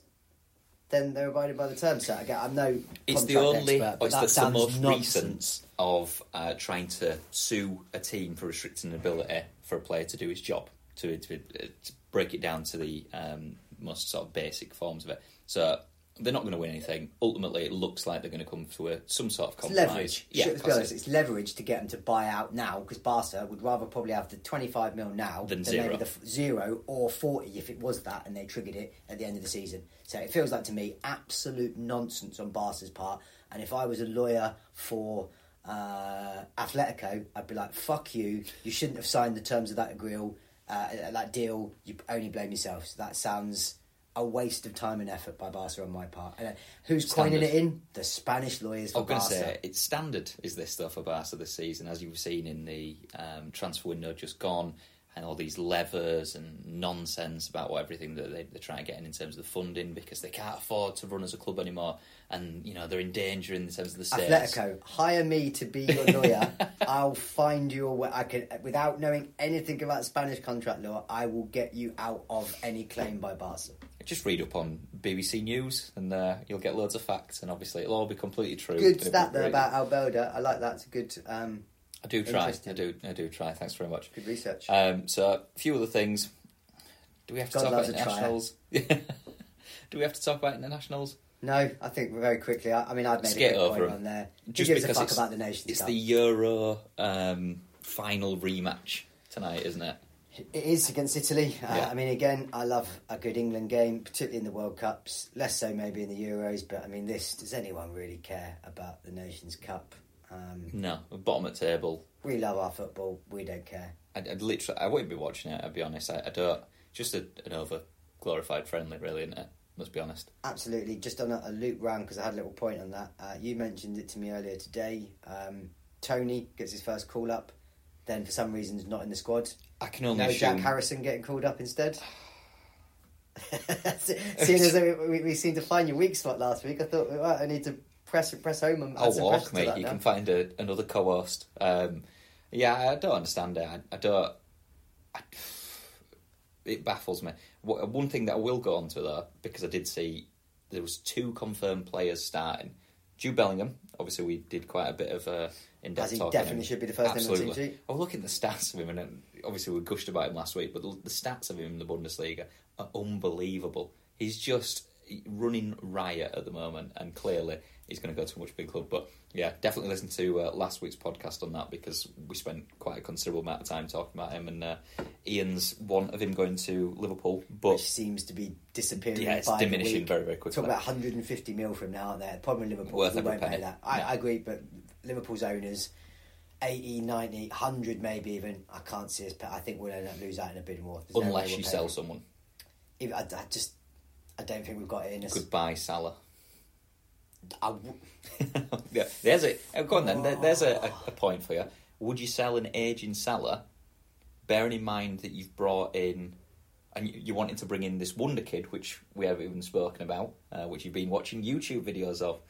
then they're abiding by the terms. So again, I'm no It's the only, expert, but it's the, the most recent of uh, trying to sue a team for restricting an ability for a player to do his job, to, to, to break it down to the um, most sort of basic forms of it. So they're not going to win anything. Ultimately, it looks like they're going to come to a, some sort of It's compromise. leverage. Yeah, Let's be honest, it's leverage to get them to buy out now because Barca would rather probably have the 25 mil now Than than, zero. maybe the f- zero or 40 if it was that and they triggered it at the end of the season. So it feels like to me absolute nonsense on Barca's part. And if I was a lawyer for uh, Atletico, I'd be like, fuck you. You shouldn't have signed the terms of that agreement, uh, that deal. You only blame yourself. So that sounds a waste of time and effort by Barca on my part. And uh, who's coining it in? The Spanish lawyers for was going to Barca. say it's standard. Is this stuff for Barca this season, as you've seen in the um, transfer window just gone, and all these levers and nonsense about what everything that they, they're trying to get in in terms of the funding because they can't afford to run as a club anymore, and you know they're in danger in terms of the states. Atletico, hire me to be your lawyer. I'll find you a way. I can, without knowing anything about Spanish contract law, I will get you out of any claim by Barca. Just read up on BBC News, and uh, you'll get loads of facts, and obviously it'll all be completely true. Good stat there about Albelda. I like that. It's a good, um, I do try. I do. I do try. Thanks very much. good research. Um, so a few other things. Do we have to God talk about loves a trier. internationals? do we have to talk about internationals? no, I think very quickly. I, I mean, I'd made Skate a good over point on there. Just gives a because fuck it's- about the Nations It's Cup? the Euro um, final rematch tonight, isn't it? It is against Italy. Uh, I mean, again, I love a good England game, particularly in the World Cups. Less so maybe in the Euros, but I mean, this does anyone really care about the Nations Cup? Um, No, bottom of the table. we love our football. We don't care. I'd, I'd literally, I wouldn't be watching it. I'll be honest. I, I don't. Just a, an over glorified friendly, really, isn't it? Let's be honest. Absolutely. Just on a, a loop round because I had a little point on that. Uh, you mentioned it to me earlier today. Um, Tony gets his first call up, then for some reasons not in the squad. I can only No assume. Jack Harrison getting called up instead. Seeing as we, we seemed to find your weak spot last week, I thought right, I need to press press home and I'll walk, mate. You now. can find a, another co-host. Um, yeah, I don't understand it. I, I don't. I, it baffles me. One thing that I will go on to though, because I did see there was two confirmed players starting. Jude Bellingham. Obviously, we did quite a bit of uh, in-depth As he talk definitely should be the first name on the team Absolutely. sheet. I was looking at the stats of him, and obviously we gushed about him last week. But the, the stats of him in the Bundesliga are unbelievable. He's just running riot at the moment, and clearly he's going to go to a much bigger club. But yeah, definitely listen to uh, last week's podcast on that because we spent quite a considerable amount of time talking about him and uh, Ian's want of him going to Liverpool. But Which seems to be disappearing. yeah, it's diminishing very, very quickly. Talk about 150 mil from now, aren't there? The problem with Liverpool, Worth we won't pay penny. that. I, No. I agree, but Liverpool's owners, 80, 90, 100 maybe even, I can't see us. pay- I think we'll end up losing out in a bid war. There's no Unless we'll you sell someone. Even- I, I just, I don't think we've got it in us. Goodbye, Salah. I w- yeah, there's a oh, go on then. There, there's a, a, a point for you. Would you sell an aging Salah, bearing in mind that you've brought in, and you, you're wanting to bring in this wonder kid, which we haven't even spoken about, uh, which you've been watching YouTube videos of,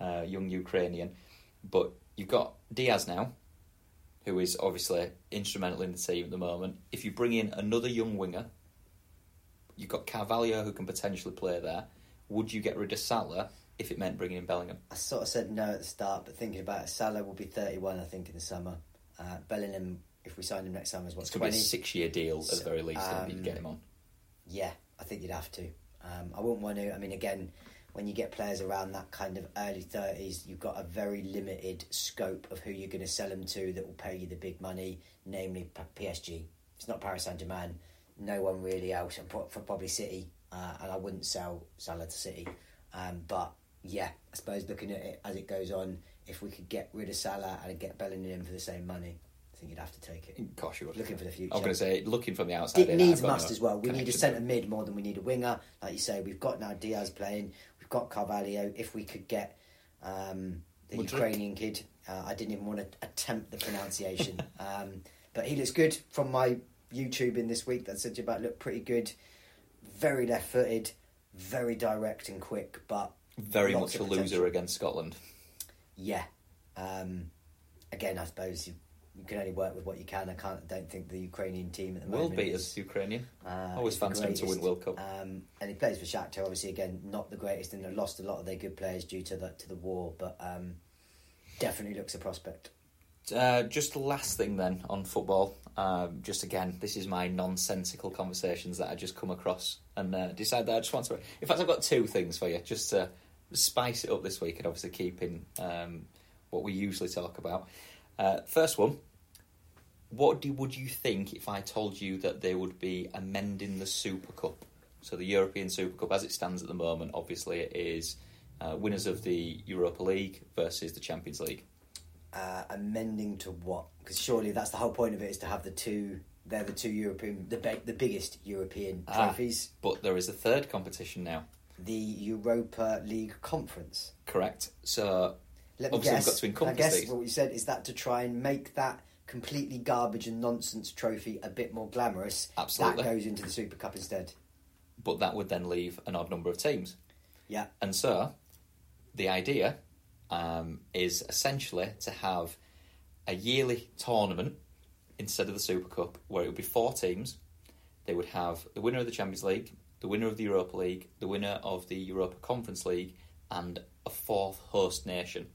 uh, young Ukrainian, but you've got Diaz now, who is obviously instrumental in the team at the moment. If you bring in another young winger, you've got Carvalho who can potentially play there. Would you get rid of Salah if it meant bringing in Bellingham? I sort of said no at the start, but thinking about it, Salah will be 31, I think, in the summer. Uh, Bellingham, if we signed him next summer, is what It's going to be twenty. a six-year deal at the very least. um, get him on. Yeah, I think you'd have to. Um, I wouldn't want to. I mean, again, when you get players around that kind of early thirties, you've got a very limited scope of who you're going to sell them to that will pay you the big money, namely PSG. It's not Paris Saint Germain. No one really else, and for probably City. Uh, and I wouldn't sell Salah to City. Um, but yeah, I suppose looking at it as it goes on, if we could get rid of Salah and get Bellingham in for the same money, I think you'd have to take it. Of course you would. Looking for the future. I'm going to say, looking from the outside, It in, needs must as well. We need a centre mid more than we need a winger. Like you say, we've got now Diaz playing. We've got Carvalho. If we could get um, the Mudryk. Ukrainian kid, uh, I didn't even want to attempt the pronunciation, um, but he looks good from my YouTube in this week. That said, you about looked pretty good. Very left footed, very direct and quick, but Very lots much a of loser potential. against Scotland. yeah. Um, again, I suppose you, you can only work with what you can. I can't. Don't think the Ukrainian team at the World moment is- beaters, Ukrainian. uh, Always fancied him to win. World Cup. Um, and he plays for Shakhtar. Obviously, again, not the greatest, and they lost a lot of their good players due to the to the war. But um, definitely looks a prospect. Uh, just the last thing then on football. Um, just again, this is my nonsensical conversations that I just come across and uh, decide that I just want to. In fact, I've got two things for you just to spice it up this week and obviously keeping um, what we usually talk about. Uh, first one. What do, would you think if I told you that they would be amending the Super Cup? So the European Super Cup, as it stands at the moment, obviously it is uh, winners of the Europa League versus the Champions League. Uh, amending to what? Because surely that's the whole point of it is to have the two. They're the two European, the the biggest European Ah. trophies. But there is a third competition now. The Europa League Conference. Correct. So Let me Obviously, we've guess. got to encompass I guess these. what you said is that to try and make that completely garbage and nonsense trophy a bit more glamorous. Absolutely. That goes into the Super Cup instead. but that would then leave an odd number of teams. Yeah. And so the idea um, is essentially to have a yearly tournament instead of the Super Cup where it would be four teams. They would have the winner of the Champions League, the winner of the Europa League, the winner of the Europa Conference League, and a fourth host nation.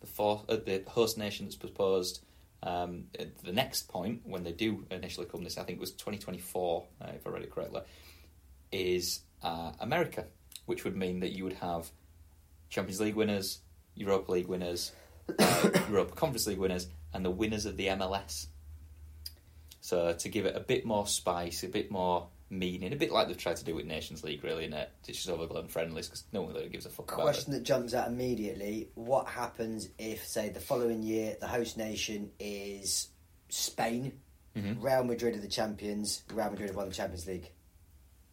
The fourth, uh, the host nation that's proposed. Um, the next point, when they do initially come, this I think was 2024, uh, if I read it correctly, is uh, America, which would mean that you would have Champions League winners, Europa League winners, Europa Conference League winners, and the winners of the MLS. So to give it a bit more spice, a bit more meaning, a bit like they've tried to do with Nations League, really, in it. It's just overblown friendlies because no one really gives a fuck about it. Question that jumps out immediately: What happens if, say, the following year the host nation is Spain? Mhm. Real Madrid are the champions. Real Madrid have won the Champions League.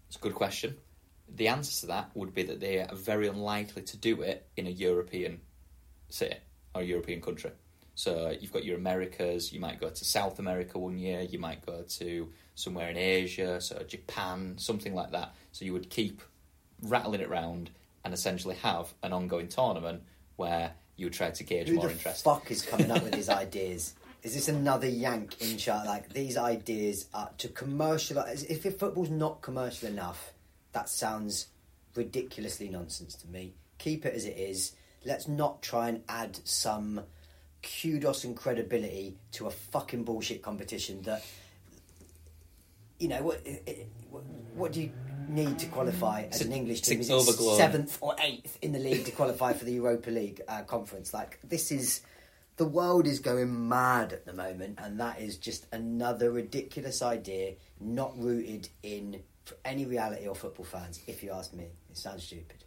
It's a good question. The answer to that would be that they are very unlikely to do it in a European city or a European country. So you've got your Americas, you might go to South America one year, you might go to somewhere in Asia, so Japan, something like that. So you would keep rattling it round and essentially have an ongoing tournament where you would try to gauge Who more the interest. fuck is coming up with these ideas? Is this another yank in chart? Like these ideas are to commercialize. If football's not commercial enough, that sounds ridiculously nonsense to me. Keep it as it is. Let's not try and add some kudos and credibility to a fucking bullshit competition that you know what what, what do you need to qualify as an English team? Is it seventh or eighth in the league to qualify for the Europa League uh, conference? Like this is the world is going mad at the moment, and that is just another ridiculous idea, not rooted in any reality or football fans. If you ask me, it sounds stupid.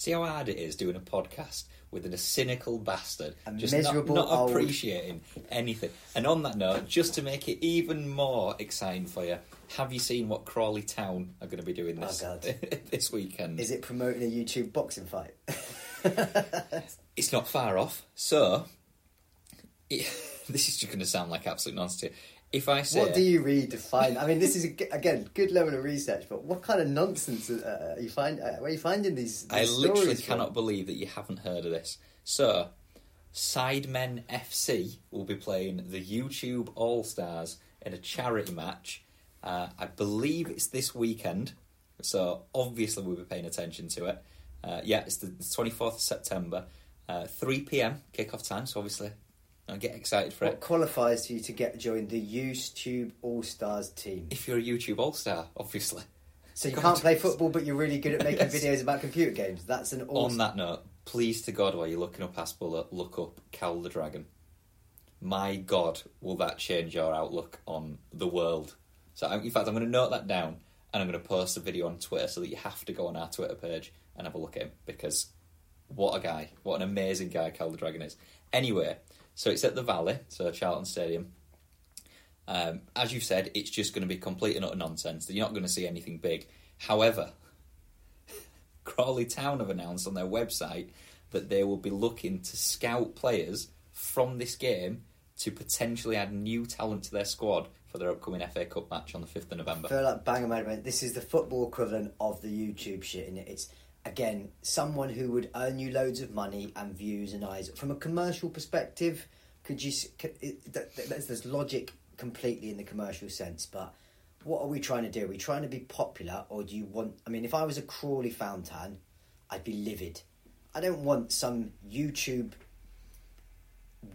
See how hard it is doing a podcast with a cynical bastard, A just miserable not, not appreciating anything. And on that note, just to make it even more exciting for you, have you seen what Crawley Town are going to be doing oh, this Oh, this weekend? Is it promoting a YouTube boxing fight? It's not far off. So, it, this is just going to sound like absolute nonsense. If I say, What do you read to find? I mean, this is again good level of research, but what kind of nonsense uh, are you find? Uh, where are you finding these? these I literally from? cannot believe that you haven't heard of this. So, Sidemen FC will be playing the YouTube All Stars in a charity match. Uh, I believe it's this weekend, so obviously we'll be paying attention to it. Uh, yeah, it's the twenty fourth of September, uh, three pm kickoff time. So obviously, and get excited for it. What it. qualifies you to get join the YouTube All Stars team? If you're a YouTube All Star, obviously. So you God. can't play football, but you're really good at making Yes. videos about computer games. That's an all. On that note, please to God, while you're looking up Hasbulla, uh, look up Cal the Dragon. My God, will that change your outlook on the world? So, I- in fact, I'm going to note that down and I'm going to post a video on Twitter so that you have to go on our Twitter page and have a look at him because what a guy. What an amazing guy Cal the Dragon is. Anyway, so it's at the Valley, so Charlton Stadium. Um, as you've said, it's just going to be complete and utter nonsense. You're not going to see anything big. However, Crawley Town have announced on their website that they will be looking to scout players from this game to potentially add new talent to their squad for their upcoming FA Cup match on the 5th of I November. feel like bang on. This is the football equivalent of the YouTube shit, and it? it's again someone who would earn you loads of money and views and eyes from a commercial perspective. Could you? s- c- it- th- th- There's, there's logic completely in the commercial sense, but what are we trying to do? Are we trying to be popular, or do you want? I mean, if I was a Crawley Fountain, I'd be livid. I don't want some YouTube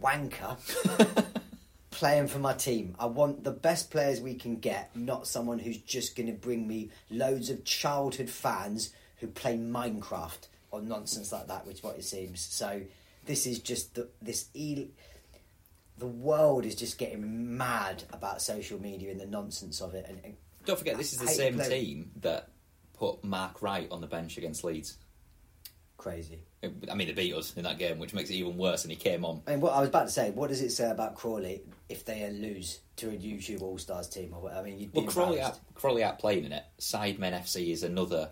wanker playing for my team. I want the best players we can get, not someone who's just going to bring me loads of childhood fans who play Minecraft or nonsense like that, which is what it seems. So this is just the, this. E- the world is just getting mad about social media and the nonsense of it. And, and Don't forget, this is the same playing- team that put Mark Wright on the bench against Leeds. crazy. I mean, they beat us in that game, which makes it even worse, and he came on. I mean, what I was about to say, what does it say about Crawley if they lose to a YouTube All Stars team? Or what? I mean, you'd be Well, Crawley out, Crawley out playing in it. Sidemen FC is another.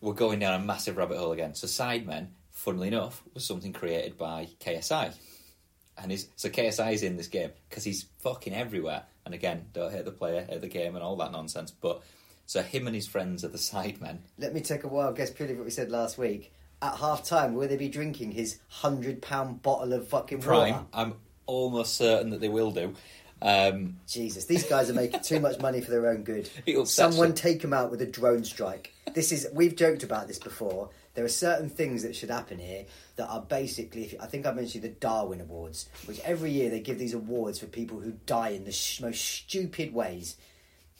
We're going down a massive rabbit hole again. So Sidemen, funnily enough, was something created by KSI, and he's so KSI is in this game because he's fucking everywhere. And again, don't hate the player, hate the game, and all that nonsense. But so him and his friends are the Sidemen. Let me take a wild guess purely what we said last week. At half time, will they be drinking his hundred pound bottle of fucking Prime. water? I'm almost certain that they will do. Um, Jesus, these guys are making too much money for their own good. Someone actually- take them out with a drone strike. This is we've joked about this before. There are certain things that should happen here that are basically. If, I think I mentioned the Darwin Awards, which every year they give these awards for people who die in the sh- most stupid ways.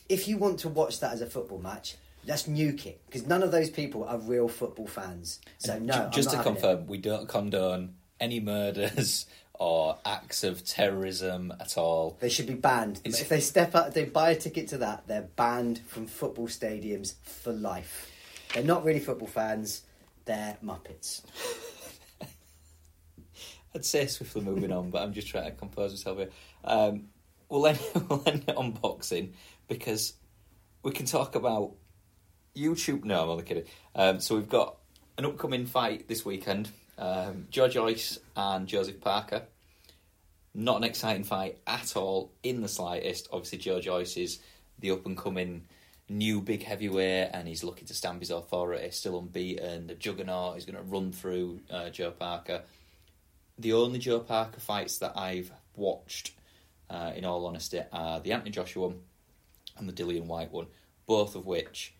If you want to watch that as a football match, let's nuke it because none of those people are real football fans. So no, just to having it. confirm, we don't condone any murders or acts of terrorism at all. They should be banned. It's- If they step out, they buy a ticket to that, they're banned from football stadiums for life. They're not really football fans. They're muppets. I'd say swiftly moving on, but I'm just trying to compose myself here. Um, we'll, end, we'll end it on boxing because we can talk about YouTube. No, I'm only kidding. Um, so we've got an upcoming fight this weekend. Um, Joe Joyce and Joseph Parker. Not an exciting fight at all, in the slightest. Obviously, Joe Joyce is the up and coming new big heavyweight, and he's looking to stamp his authority. Still unbeaten. The juggernaut is going to run through uh, Joe Parker. The only Joe Parker fights that I've watched, uh, in all honesty, are the Anthony Joshua one and the Dillian Whyte one, both of which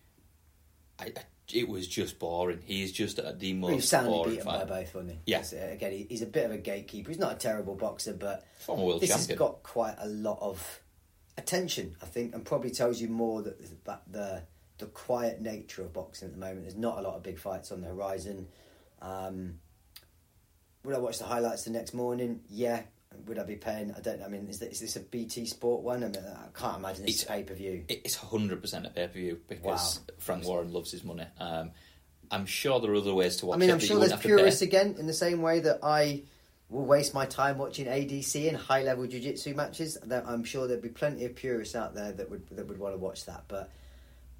I, I- it was just boring. He is just uh, the He most was soundly boring beaten by both, wasn't he? Yes, uh, again, he, he's a bit of a gatekeeper. He's not a terrible boxer, but Former world this champion. has got quite a lot of attention, I think, and probably tells you more that, the the quiet nature of boxing at the moment. There's not a lot of big fights on the horizon. Um, I watch the highlights the next morning? Yeah. Would I be paying? I don't. Know. I mean, is this, is this a BT Sport one? I mean, I can't imagine it's pay per view. It's hundred percent a pay per view because Wow. Frank Warren loves his money. Um, I'm sure there are other ways to watch I mean, it. I'm sure there's wouldn't have to pay. purists again, in the same way that I will waste my time watching ADCC and high level jiu jitsu matches. That I'm sure there'd be plenty of purists out there that would that would want to watch that. But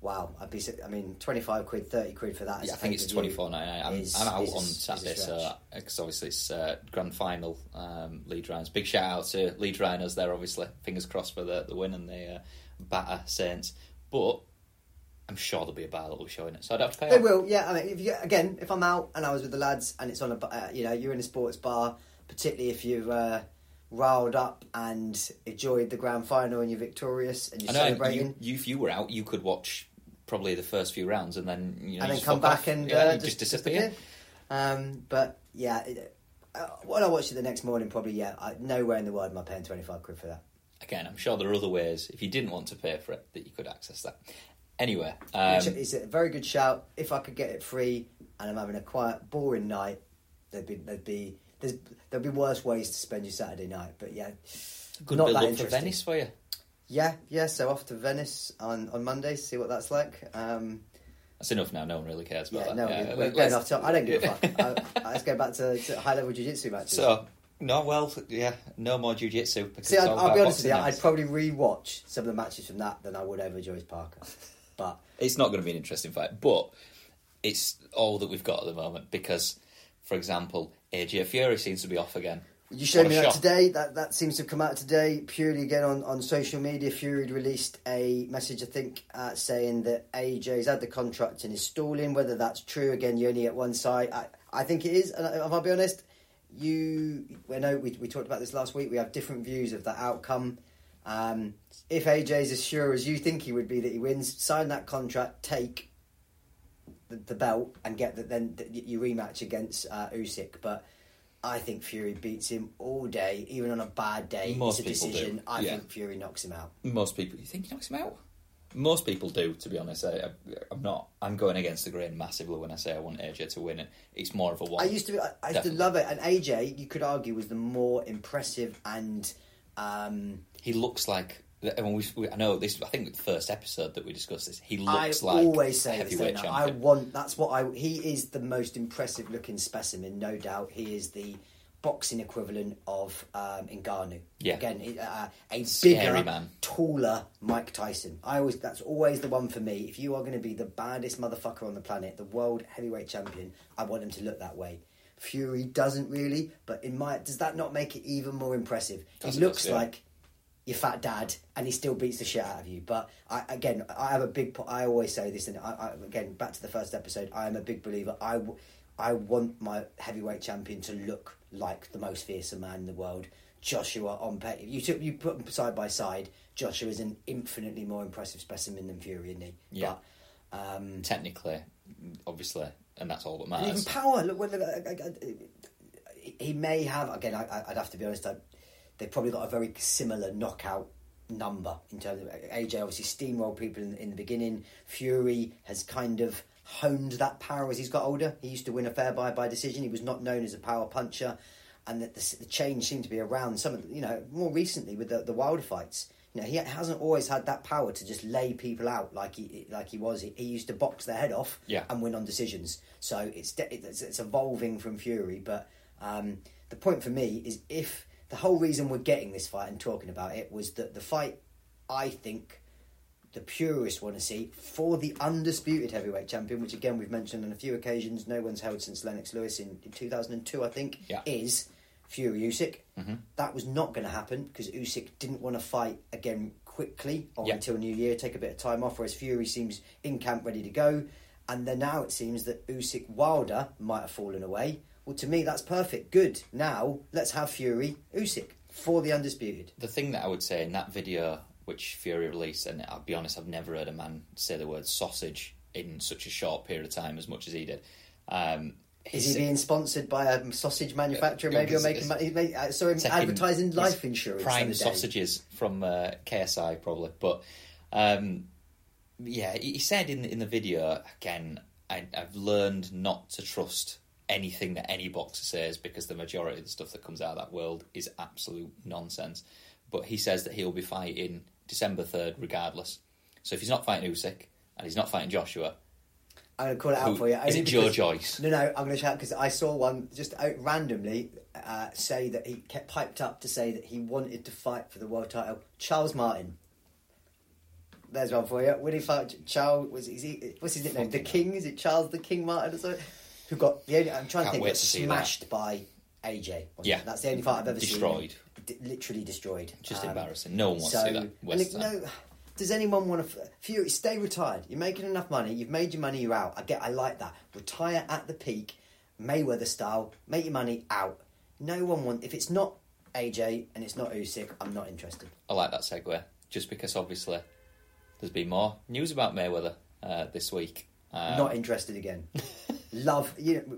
wow, I'd be. I mean, twenty five quid, thirty quid for that. Yeah, I think it's twenty four ninety nine. I'm, is- I'm out is on Saturday, so because obviously it's uh, grand final. Um, Leeds Rhinos. Big shout out to Leeds Rhinos there. Obviously, fingers crossed for the, the win and the uh, batter Saints. But I'm sure there'll be a bar that will be showing it, so I'd have to pay. They up. will, yeah. I mean, if you, again, if I'm out and I was with the lads and it's on a, uh, you know, you're in a sports bar, particularly if you've uh, riled up and enjoyed the grand final and you're victorious and you're know celebrating. you, you, if you were out, you could watch probably the first few rounds and then you know and then come back off. and yeah, uh, just disappear. Um, but yeah, it, Uh, when I watched it the next morning, probably yeah. I, nowhere in the world am I paying twenty five quid for that. Again, I'm sure there are other ways, if you didn't want to pay for it, that you could access that. Anyway, um, Which is a very good shout. If I could get it free and I'm having a quiet, boring night, there'd be there'd be there's, there'll be worse ways to spend your Saturday night. But yeah, good not that for interesting. Venice for you. yeah, yeah. So off to Venice on on Monday. See what that's like. Um, That's enough now. No one really cares about yeah, that. no, Yeah, we're going off. I don't give a fuck. I, let's go back to, to high level jiu jitsu matches. So, no, well, yeah, no more jiu-jitsu. because See, I'd, I'll be honest with you. I'd probably re-watch some of the matches from that than I would ever Joyce Parker. But It's not going to be an interesting fight, but it's all that we've got at the moment because, for example, AJ Fury seems to be off again. You showed me that shock. today. That that seems to have come out today. Purely again on, on social media, Fury released a message, I think, uh, saying that AJ's had the contract and is stalling. Whether that's true, again, you only get one side. I, I think it is. And if I'll be honest, you, I know we we talked about this last week. We have different views of that outcome. Um, if AJ's as sure as you think he would be that he wins, sign that contract, take the, the belt, and get the, then the, your rematch against uh, Usyk. But I think Fury beats him all day, even on a bad day. Most it's a people do, decision. I yeah. think Fury knocks him out. Most people, you think he knocks him out? Most people do, to be honest. I, I'm not. I'm going against the grain massively when I say I want AJ to win it. It's more of a one. I used to, be, I, I used to love it, and AJ, you could argue, was the more impressive and. Um, He looks like. I mean, we, we, I know this. I think the first episode that we discussed this. He I looks like always say this. heavyweight don't I? I want. That's what I. He is the most impressive looking specimen, no doubt. He is the boxing equivalent of um, Ngannou. Yeah. Again, uh, a Scary bigger, man. taller Mike Tyson. I always. That's always the one for me. If you are going to be the baddest motherfucker on the planet, the world heavyweight champion, I want him to look that way. Fury doesn't really, but in my does that not make it even more impressive? Does he looks yeah. like your fat dad, and he still beats the shit out of you. But I, again, I have a big. I always say this, and I, I, again, back to the first episode. I am a big believer. I, I want my heavyweight champion to look like the most fearsome man in the world. Joshua on pay. You took you put them side by side. Joshua is an infinitely more impressive specimen than Fury, isn't he? Yeah. But, um, Technically, obviously, and that's all that and even matters. power. Look, when, I, I, I, he may have again. I, I'd have to be honest. They've probably got a very similar knockout number in terms of AJ. Obviously, steamrolled people in, in the beginning. Fury has kind of honed that power as he's got older. He used to win a fair by by decision. He was not known as a power puncher, and that the, the change seemed to be around some of the, you know more recently with the, the Wilder fights. You know, he hasn't always had that power to just lay people out like he like he was. He, he used to box their head off Yeah. and win on decisions. So it's it's, it's evolving from Fury. But um, the point for me is if the whole reason we're getting this fight and talking about it was that the fight, I think, the purists want to see for the undisputed heavyweight champion, which again we've mentioned on a few occasions, no one's held since Lennox Lewis in, in 2002, I think, Yeah. is Fury Usyk. Mm-hmm. That was not going to happen because Usyk didn't want to fight again quickly or Yeah. until New Year, take a bit of time off, whereas Fury seems in camp ready to go. And then now it seems that Usyk Wilder might have fallen away. Well, to me, that's perfect. Good. Now let's have Fury Usyk for the undisputed. The thing that I would say in that video, which Fury released, and I'll be honest, I've never heard a man say the word sausage in such a short period of time as much as he did. Um, Is he being sponsored by a sausage manufacturer? Maybe or making money. Saw advertising life insurance. Prime sausages from uh, KSI, probably. But um, yeah, he he said in in the video again. I, I've learned not to trust anything that any boxer says because the majority of the stuff that comes out of that world is absolute nonsense. But he says that he'll be fighting December third, regardless. So if he's not fighting Usyk and he's not fighting Joshua, I'm going to call it out Who- for you. is it Joe Joyce? No, no, I'm going to shout because I saw one just out randomly uh, say that he kept piped up to say that he wanted to fight for the world title. Charles Martin. There's one for you. Would he fight Charles? Was is he? What's his nickname? The King? Is it Charles the King Martin or something? Who got the only? I'm trying Can't to think. Got smashed by AJ. Yeah. it? that's the only fight I've ever Destroyed. seen. D- literally destroyed. just Um, embarrassing. No one wants so, to see that. and of time. no, does anyone want to? Fury, stay retired. You're making enough money. You've made your money. You're out. I get. I like that. Retire at the peak, Mayweather style. Make your money out. No one wants. If it's not AJ and it's not Usyk, I'm not interested. I like that segue, just because obviously there's been more news about Mayweather uh, this week. Uh, not interested again. Love you. Know,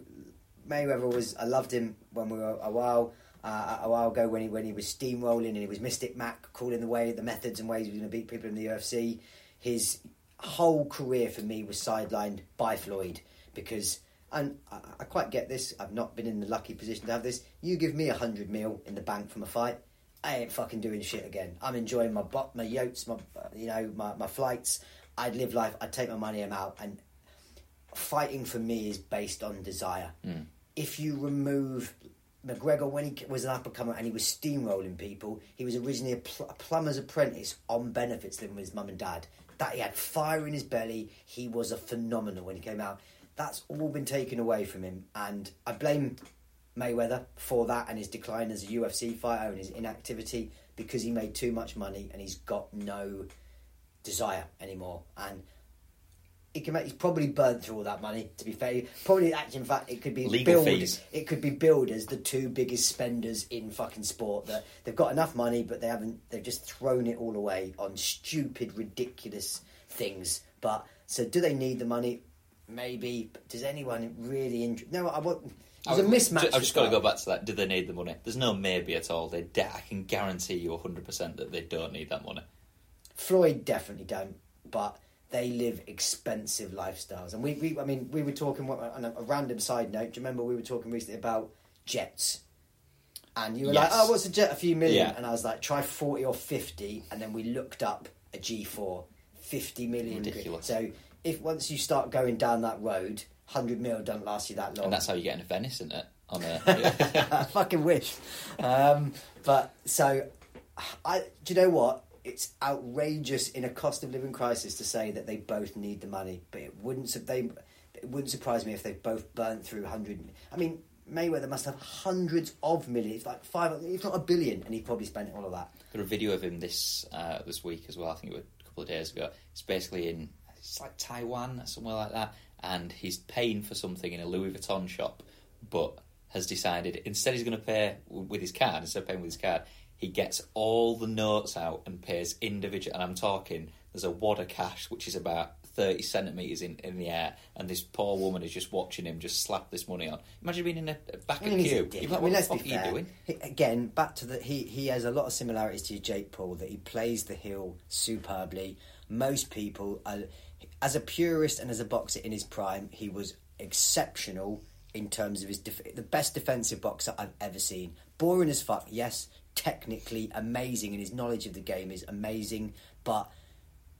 Mayweather was. I loved him when we were a while. Uh, a while ago, when he when he was steamrolling and he was Mystic Mac, calling the way, the methods and ways he was going to beat people in the UFC. His whole career for me was sidelined by Floyd because, and I, I quite get this. I've not been in the lucky position to have this. You give me a hundred mil in the bank from a fight, I ain't fucking doing shit again. I'm enjoying my bo- my yachts, my you know my my flights. I'd live life. I'd take my money. I'm out. And fighting for me is based on desire. Mm. If you remove McGregor when he was an up and comer and he was steamrolling people, he was originally a, pl- a plumber's apprentice on benefits living with his mum and dad. That he had fire in his belly. He was a phenomenal when he came out. That's all been taken away from him, and I blame Mayweather for that and his decline as a UFC fighter and his inactivity because he made too much money and he's got no desire anymore. And he can make, he's probably burnt through all that money. To be fair, probably actually, in fact, it could be Legal billed. fees. It could be billed as the two biggest spenders in fucking sport. That they've got enough money, but they haven't. They've just thrown it all away on stupid, ridiculous things. But so, do they need the money? Maybe. But does anyone really? Inj- no, I want. There's a mismatch. I've just got to go back to that. Do they need the money? There's no maybe at all. They de- I can guarantee you 100% that they don't need that money. Floyd definitely don't, but they live expensive lifestyles. And we, we I mean, we were talking on a, a random side note. Do you remember we were talking recently about jets? And you were like, Yes. "Oh, what's a jet? A few million. Yeah. And I was like, "Try forty or 50. And then we looked up a G four, 50 million. Ridiculous. So if once you start going down that road, hundred mil don't last you that long. And that's how you get into Venice, isn't it? On a, I fucking wish. Um, but so, I do you know what? It's outrageous in a cost of living crisis to say that they both need the money, but it wouldn't they it wouldn't surprise me if they both burnt through hundred. I mean, Mayweather must have hundreds of millions, like five, if not a billion, and he probably spent all of that. got a video of him this uh, this week as well. I think it was a couple of days ago. It's basically in it's like Taiwan or somewhere like that, and he's paying for something in a Louis Vuitton shop, but has decided instead he's going to pay with his card instead of paying with his card. He gets all the notes out and pays individual. And I'm talking, there's a wad of cash which is about thirty centimeters in, in the air, and this poor woman is just watching him just slap this money on. Imagine being in a, a back I of mean, queue. I mean, let's be fuck are you fair. doing? He, again, back to the he. He has a lot of similarities to Jake Paul. That he plays the heel superbly. Most people, are, as a purist and as a boxer in his prime, he was exceptional in terms of his def- the best defensive boxer I've ever seen. Boring as fuck, yes. Technically amazing, and his knowledge of the game is amazing. But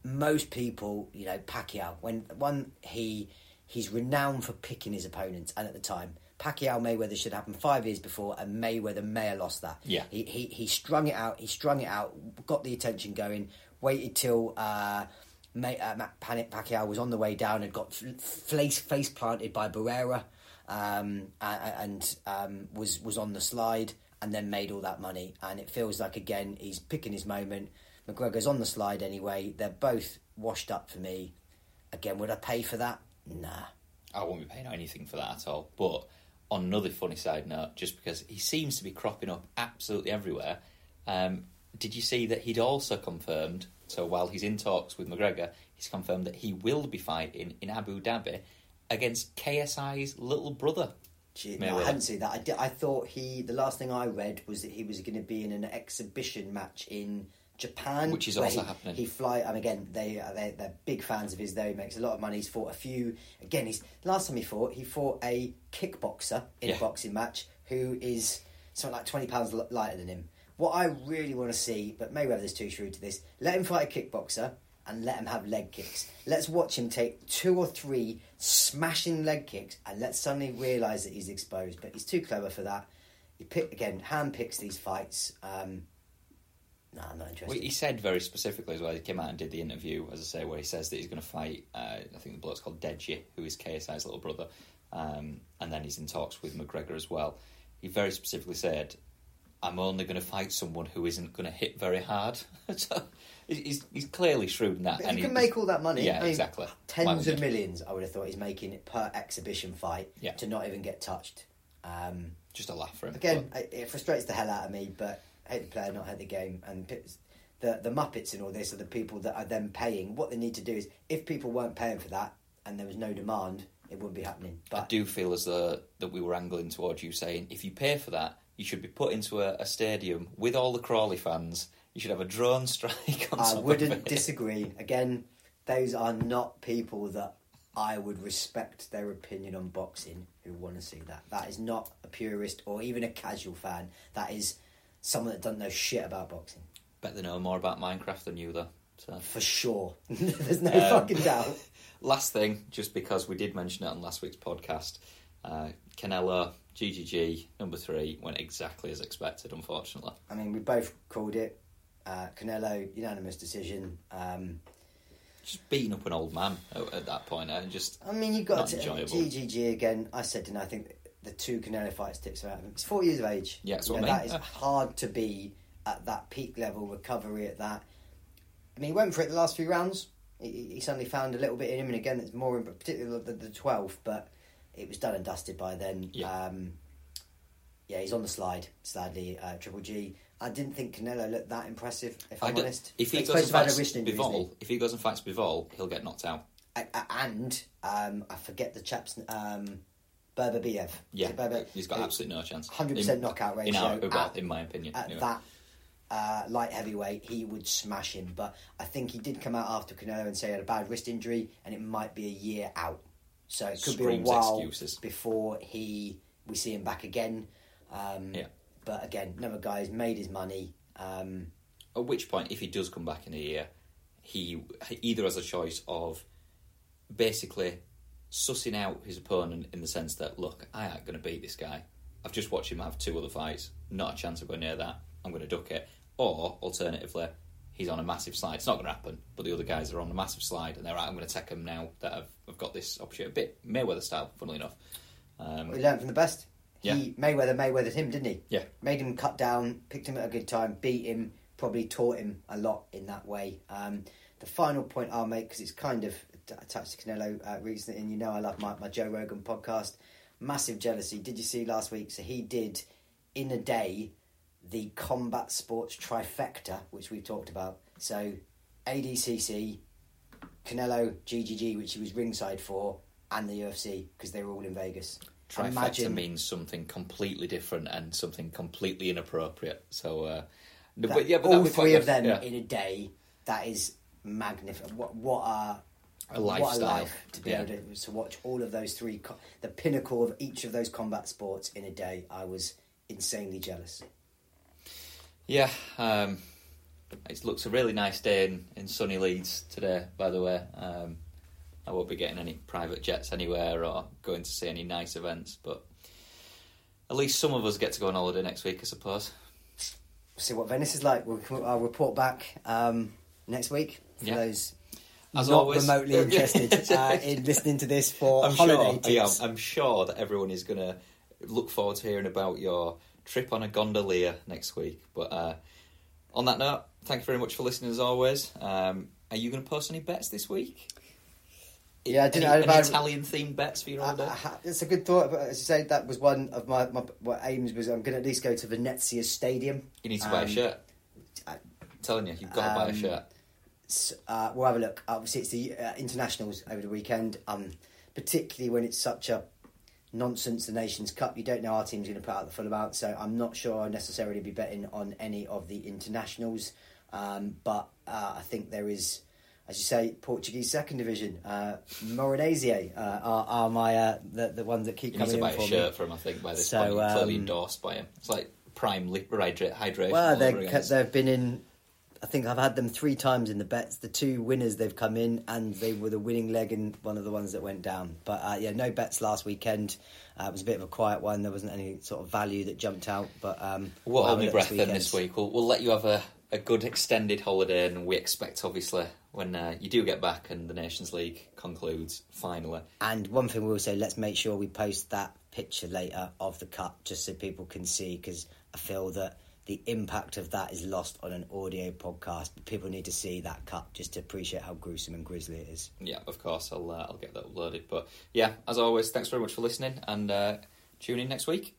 most people, you know, Pacquiao, when one he he's renowned for picking his opponents, and at the time, Pacquiao Mayweather should happen five years before, and Mayweather may have lost that. Yeah. he he he strung it out. He strung it out, got the attention going. Waited till uh, May, uh, Matt Panic Pacquiao was on the way down and got face face planted by Barrera, um, a- a- and um, was was on the slide, and then made all that money. And it feels like again he's picking his moment. McGregor's on the slide anyway. They're both washed up for me. Again, would I pay for that? Nah. I won't be paying anything for that at all. But on another funny side note, just because he seems to be cropping up absolutely everywhere, um, did you see that he'd also confirmed? So while he's in talks with McGregor, he's confirmed that he will be fighting in Abu Dhabi against KSI's little brother. No, I hadn't seen that. I, di- I thought he. The last thing I read was that he was going to be in an exhibition match in Japan, Which is also he, happening. He fly, and again, they are they, they're big fans of his. Though he makes a lot of money. He's fought a few. Again, he's last time he fought, he fought a kickboxer in Yeah. a boxing match who is something like twenty pounds lighter than him. What I really want to see, but Mayweather's too shrewd to this. Let him fight a kickboxer and let him have leg kicks. Let's watch him take two or three smashing leg kicks, and let's suddenly realise that he's exposed. But he's too clever for that. He pick again, hand picks these fights. Um, no, I'm not interested. Well, he said very specifically as well. He came out and did the interview, as I say, where he says that he's going to fight. Uh, I think the bloke's called Deji, who is KSI's little brother, um, and then he's in talks with McGregor as well. He very specifically said, "I'm only going to fight someone who isn't going to hit very hard." so he's, he's clearly shrewd in that. But he he can make all that money. Yeah, I mean, exactly. Tens of millions, I would have thought he's making per exhibition fight Yeah. to not even get touched. Um, Just a laugh for him. Again, it it frustrates the hell out of me, but hate the player, not hate the game. And the the Muppets and all this are the people that are then paying. What they need to do is, if people weren't paying for that and there was no demand, it wouldn't be happening. I do feel as though that we were angling towards you saying if you pay for that, you should be put into a, a stadium with all the Crawley fans. You should have a drone strike on I wouldn't disagree. Again, those are not people that I would respect their opinion on boxing who want to see that. That is not a purist or even a casual fan. That is someone that doesn't know shit about boxing. Bet they know more about Minecraft than you, though. So. For sure. There's no Um, fucking doubt. Last thing, just because we did mention it on last week's podcast, uh, Canelo, GGG, number three, went exactly as expected, unfortunately. I mean, we both called it. Uh, Canelo, unanimous decision. Um, Just beating up an old man at, at that point, and just I mean, you got to enjoyable. GGG again. I said, and I think the two Canelo fights ticks around him. He's four years of age. Yeah, You know. That is hard to be at that peak level recovery at that. I mean, he went for it the last few rounds. He, he suddenly found a little bit in him, and again, it's more, particularly the, the 12th, but it was done and dusted by then. Yeah. Um, yeah, he's on the slide, sadly, uh, Triple G. I didn't think Canelo looked that impressive, if I'm honest. if he goes and supposed to have had fights a wrist injury, isn't he? Bivol, if he goes and fights Bivol, he'll get knocked out. A- a- and um, I forget the chap's um, Berber BF. Yeah, Berber? he's got absolutely no chance. 100% In- knockout In, ratio our, well, at- in my opinion, At anyway. that uh, light heavyweight, he would smash him. But I think he did come out after Canelo and say he had a bad wrist injury, and it might be a year out. So it could be a Screams while excuses. before he we see him back again. Um, Yeah. But again, another guy's made his money. Um, At which point, if he does come back in a year, he he either has a choice of basically sussing out his opponent in the sense that, look, I ain't going to beat this guy. I've just watched him have two other fights. Not a chance of going near that. I'm going to duck it. Or, alternatively, he's on a massive slide. It's not going to happen, but the other guys are on a massive slide and they're right, I'm going to take him now that I've, I've got this opportunity. A bit Mayweather style, funnily enough. Um, we learned from the best. Yeah. He Mayweather Mayweathered him, didn't he? Yeah. Made him cut down, picked him at a good time, beat him, probably taught him a lot in that way. Um, the final point I'll make because it's kind of attached to Canelo uh, recently, and you know I love my, my Joe Rogan podcast. Massive jealousy. Did you see last week? So he did in a day the combat sports trifecta, which we've talked about. So ADCC, Canelo, GGG, which he was ringside for, and the UFC because they were all in Vegas. Trifecta Imagine means something completely different and something completely inappropriate. So, uh, that- but yeah, but all three of them. Yeah. in a day. That is magnificent. What what a A What a lifestyle. life to be Yeah. able to, to watch all of those three, co- the pinnacle of each of those combat sports in a day. I was insanely jealous. Yeah, um, it looks a really nice day in, in sunny Leeds today, by the way. Um, I won't be getting any private jets anywhere or going to see any nice events, but at least some of us get to go on holiday next week, I suppose. See what Venice is like. We'll, I'll report back um, next week for Yeah. those As not always. remotely interested uh, in listening to this for I'm holiday sure, yeah, tips. I'm sure that everyone is going to look forward to hearing about your trip on a gondolier next week. But uh, on that note, thank you very much for listening as always. Um, are you going to post any bets this week? Yeah, I didn't- I- any Italian themed bets for your I-? I it's a good thought, but as you say, that was one of my, my what aims was. I'm going to at least go to Venezia Stadium. You need to buy a Um, shirt. I- I'm telling you, you've got to buy a Um, shirt. S- Uh, we'll have a look. Obviously, it's the uh, internationals over the weekend. Um, particularly when it's such a nonsense, the Nations Cup. You don't know our team's going to put out the full amount, so I'm not sure I'll necessarily be betting on any of the internationals. Um, but uh, I think there is, as you say, Portuguese second division. Uh, Moreirense uh, are, are my uh, the the ones that keep You need coming to buy in a for shirt me. for him, I think, by this So, point. You're clearly um, endorsed by him. It's like prime li- hydra- hydration. Well, they they've been in. I think I've had them three times in the bets. The two winners they've come in, and they were the winning leg and one of the ones that went down. But uh, yeah, no bets last weekend. Uh, it was a bit of a quiet one. There wasn't any sort of value that jumped out. But um, We'll hold a my breath then this week. We'll, we'll let you have a, a good extended holiday, and we expect, obviously, when uh, you do get back and the Nations League concludes, finally. And one thing we will say, let's make sure we post that picture later of the cut, just so people can see, because I feel that the impact of that is lost on an audio podcast. But People need to see that cut just to appreciate how gruesome and grisly it is. Yeah, of course, I'll, uh, I'll get that uploaded. But yeah, as always, thanks very much for listening, and uh, tune in next week.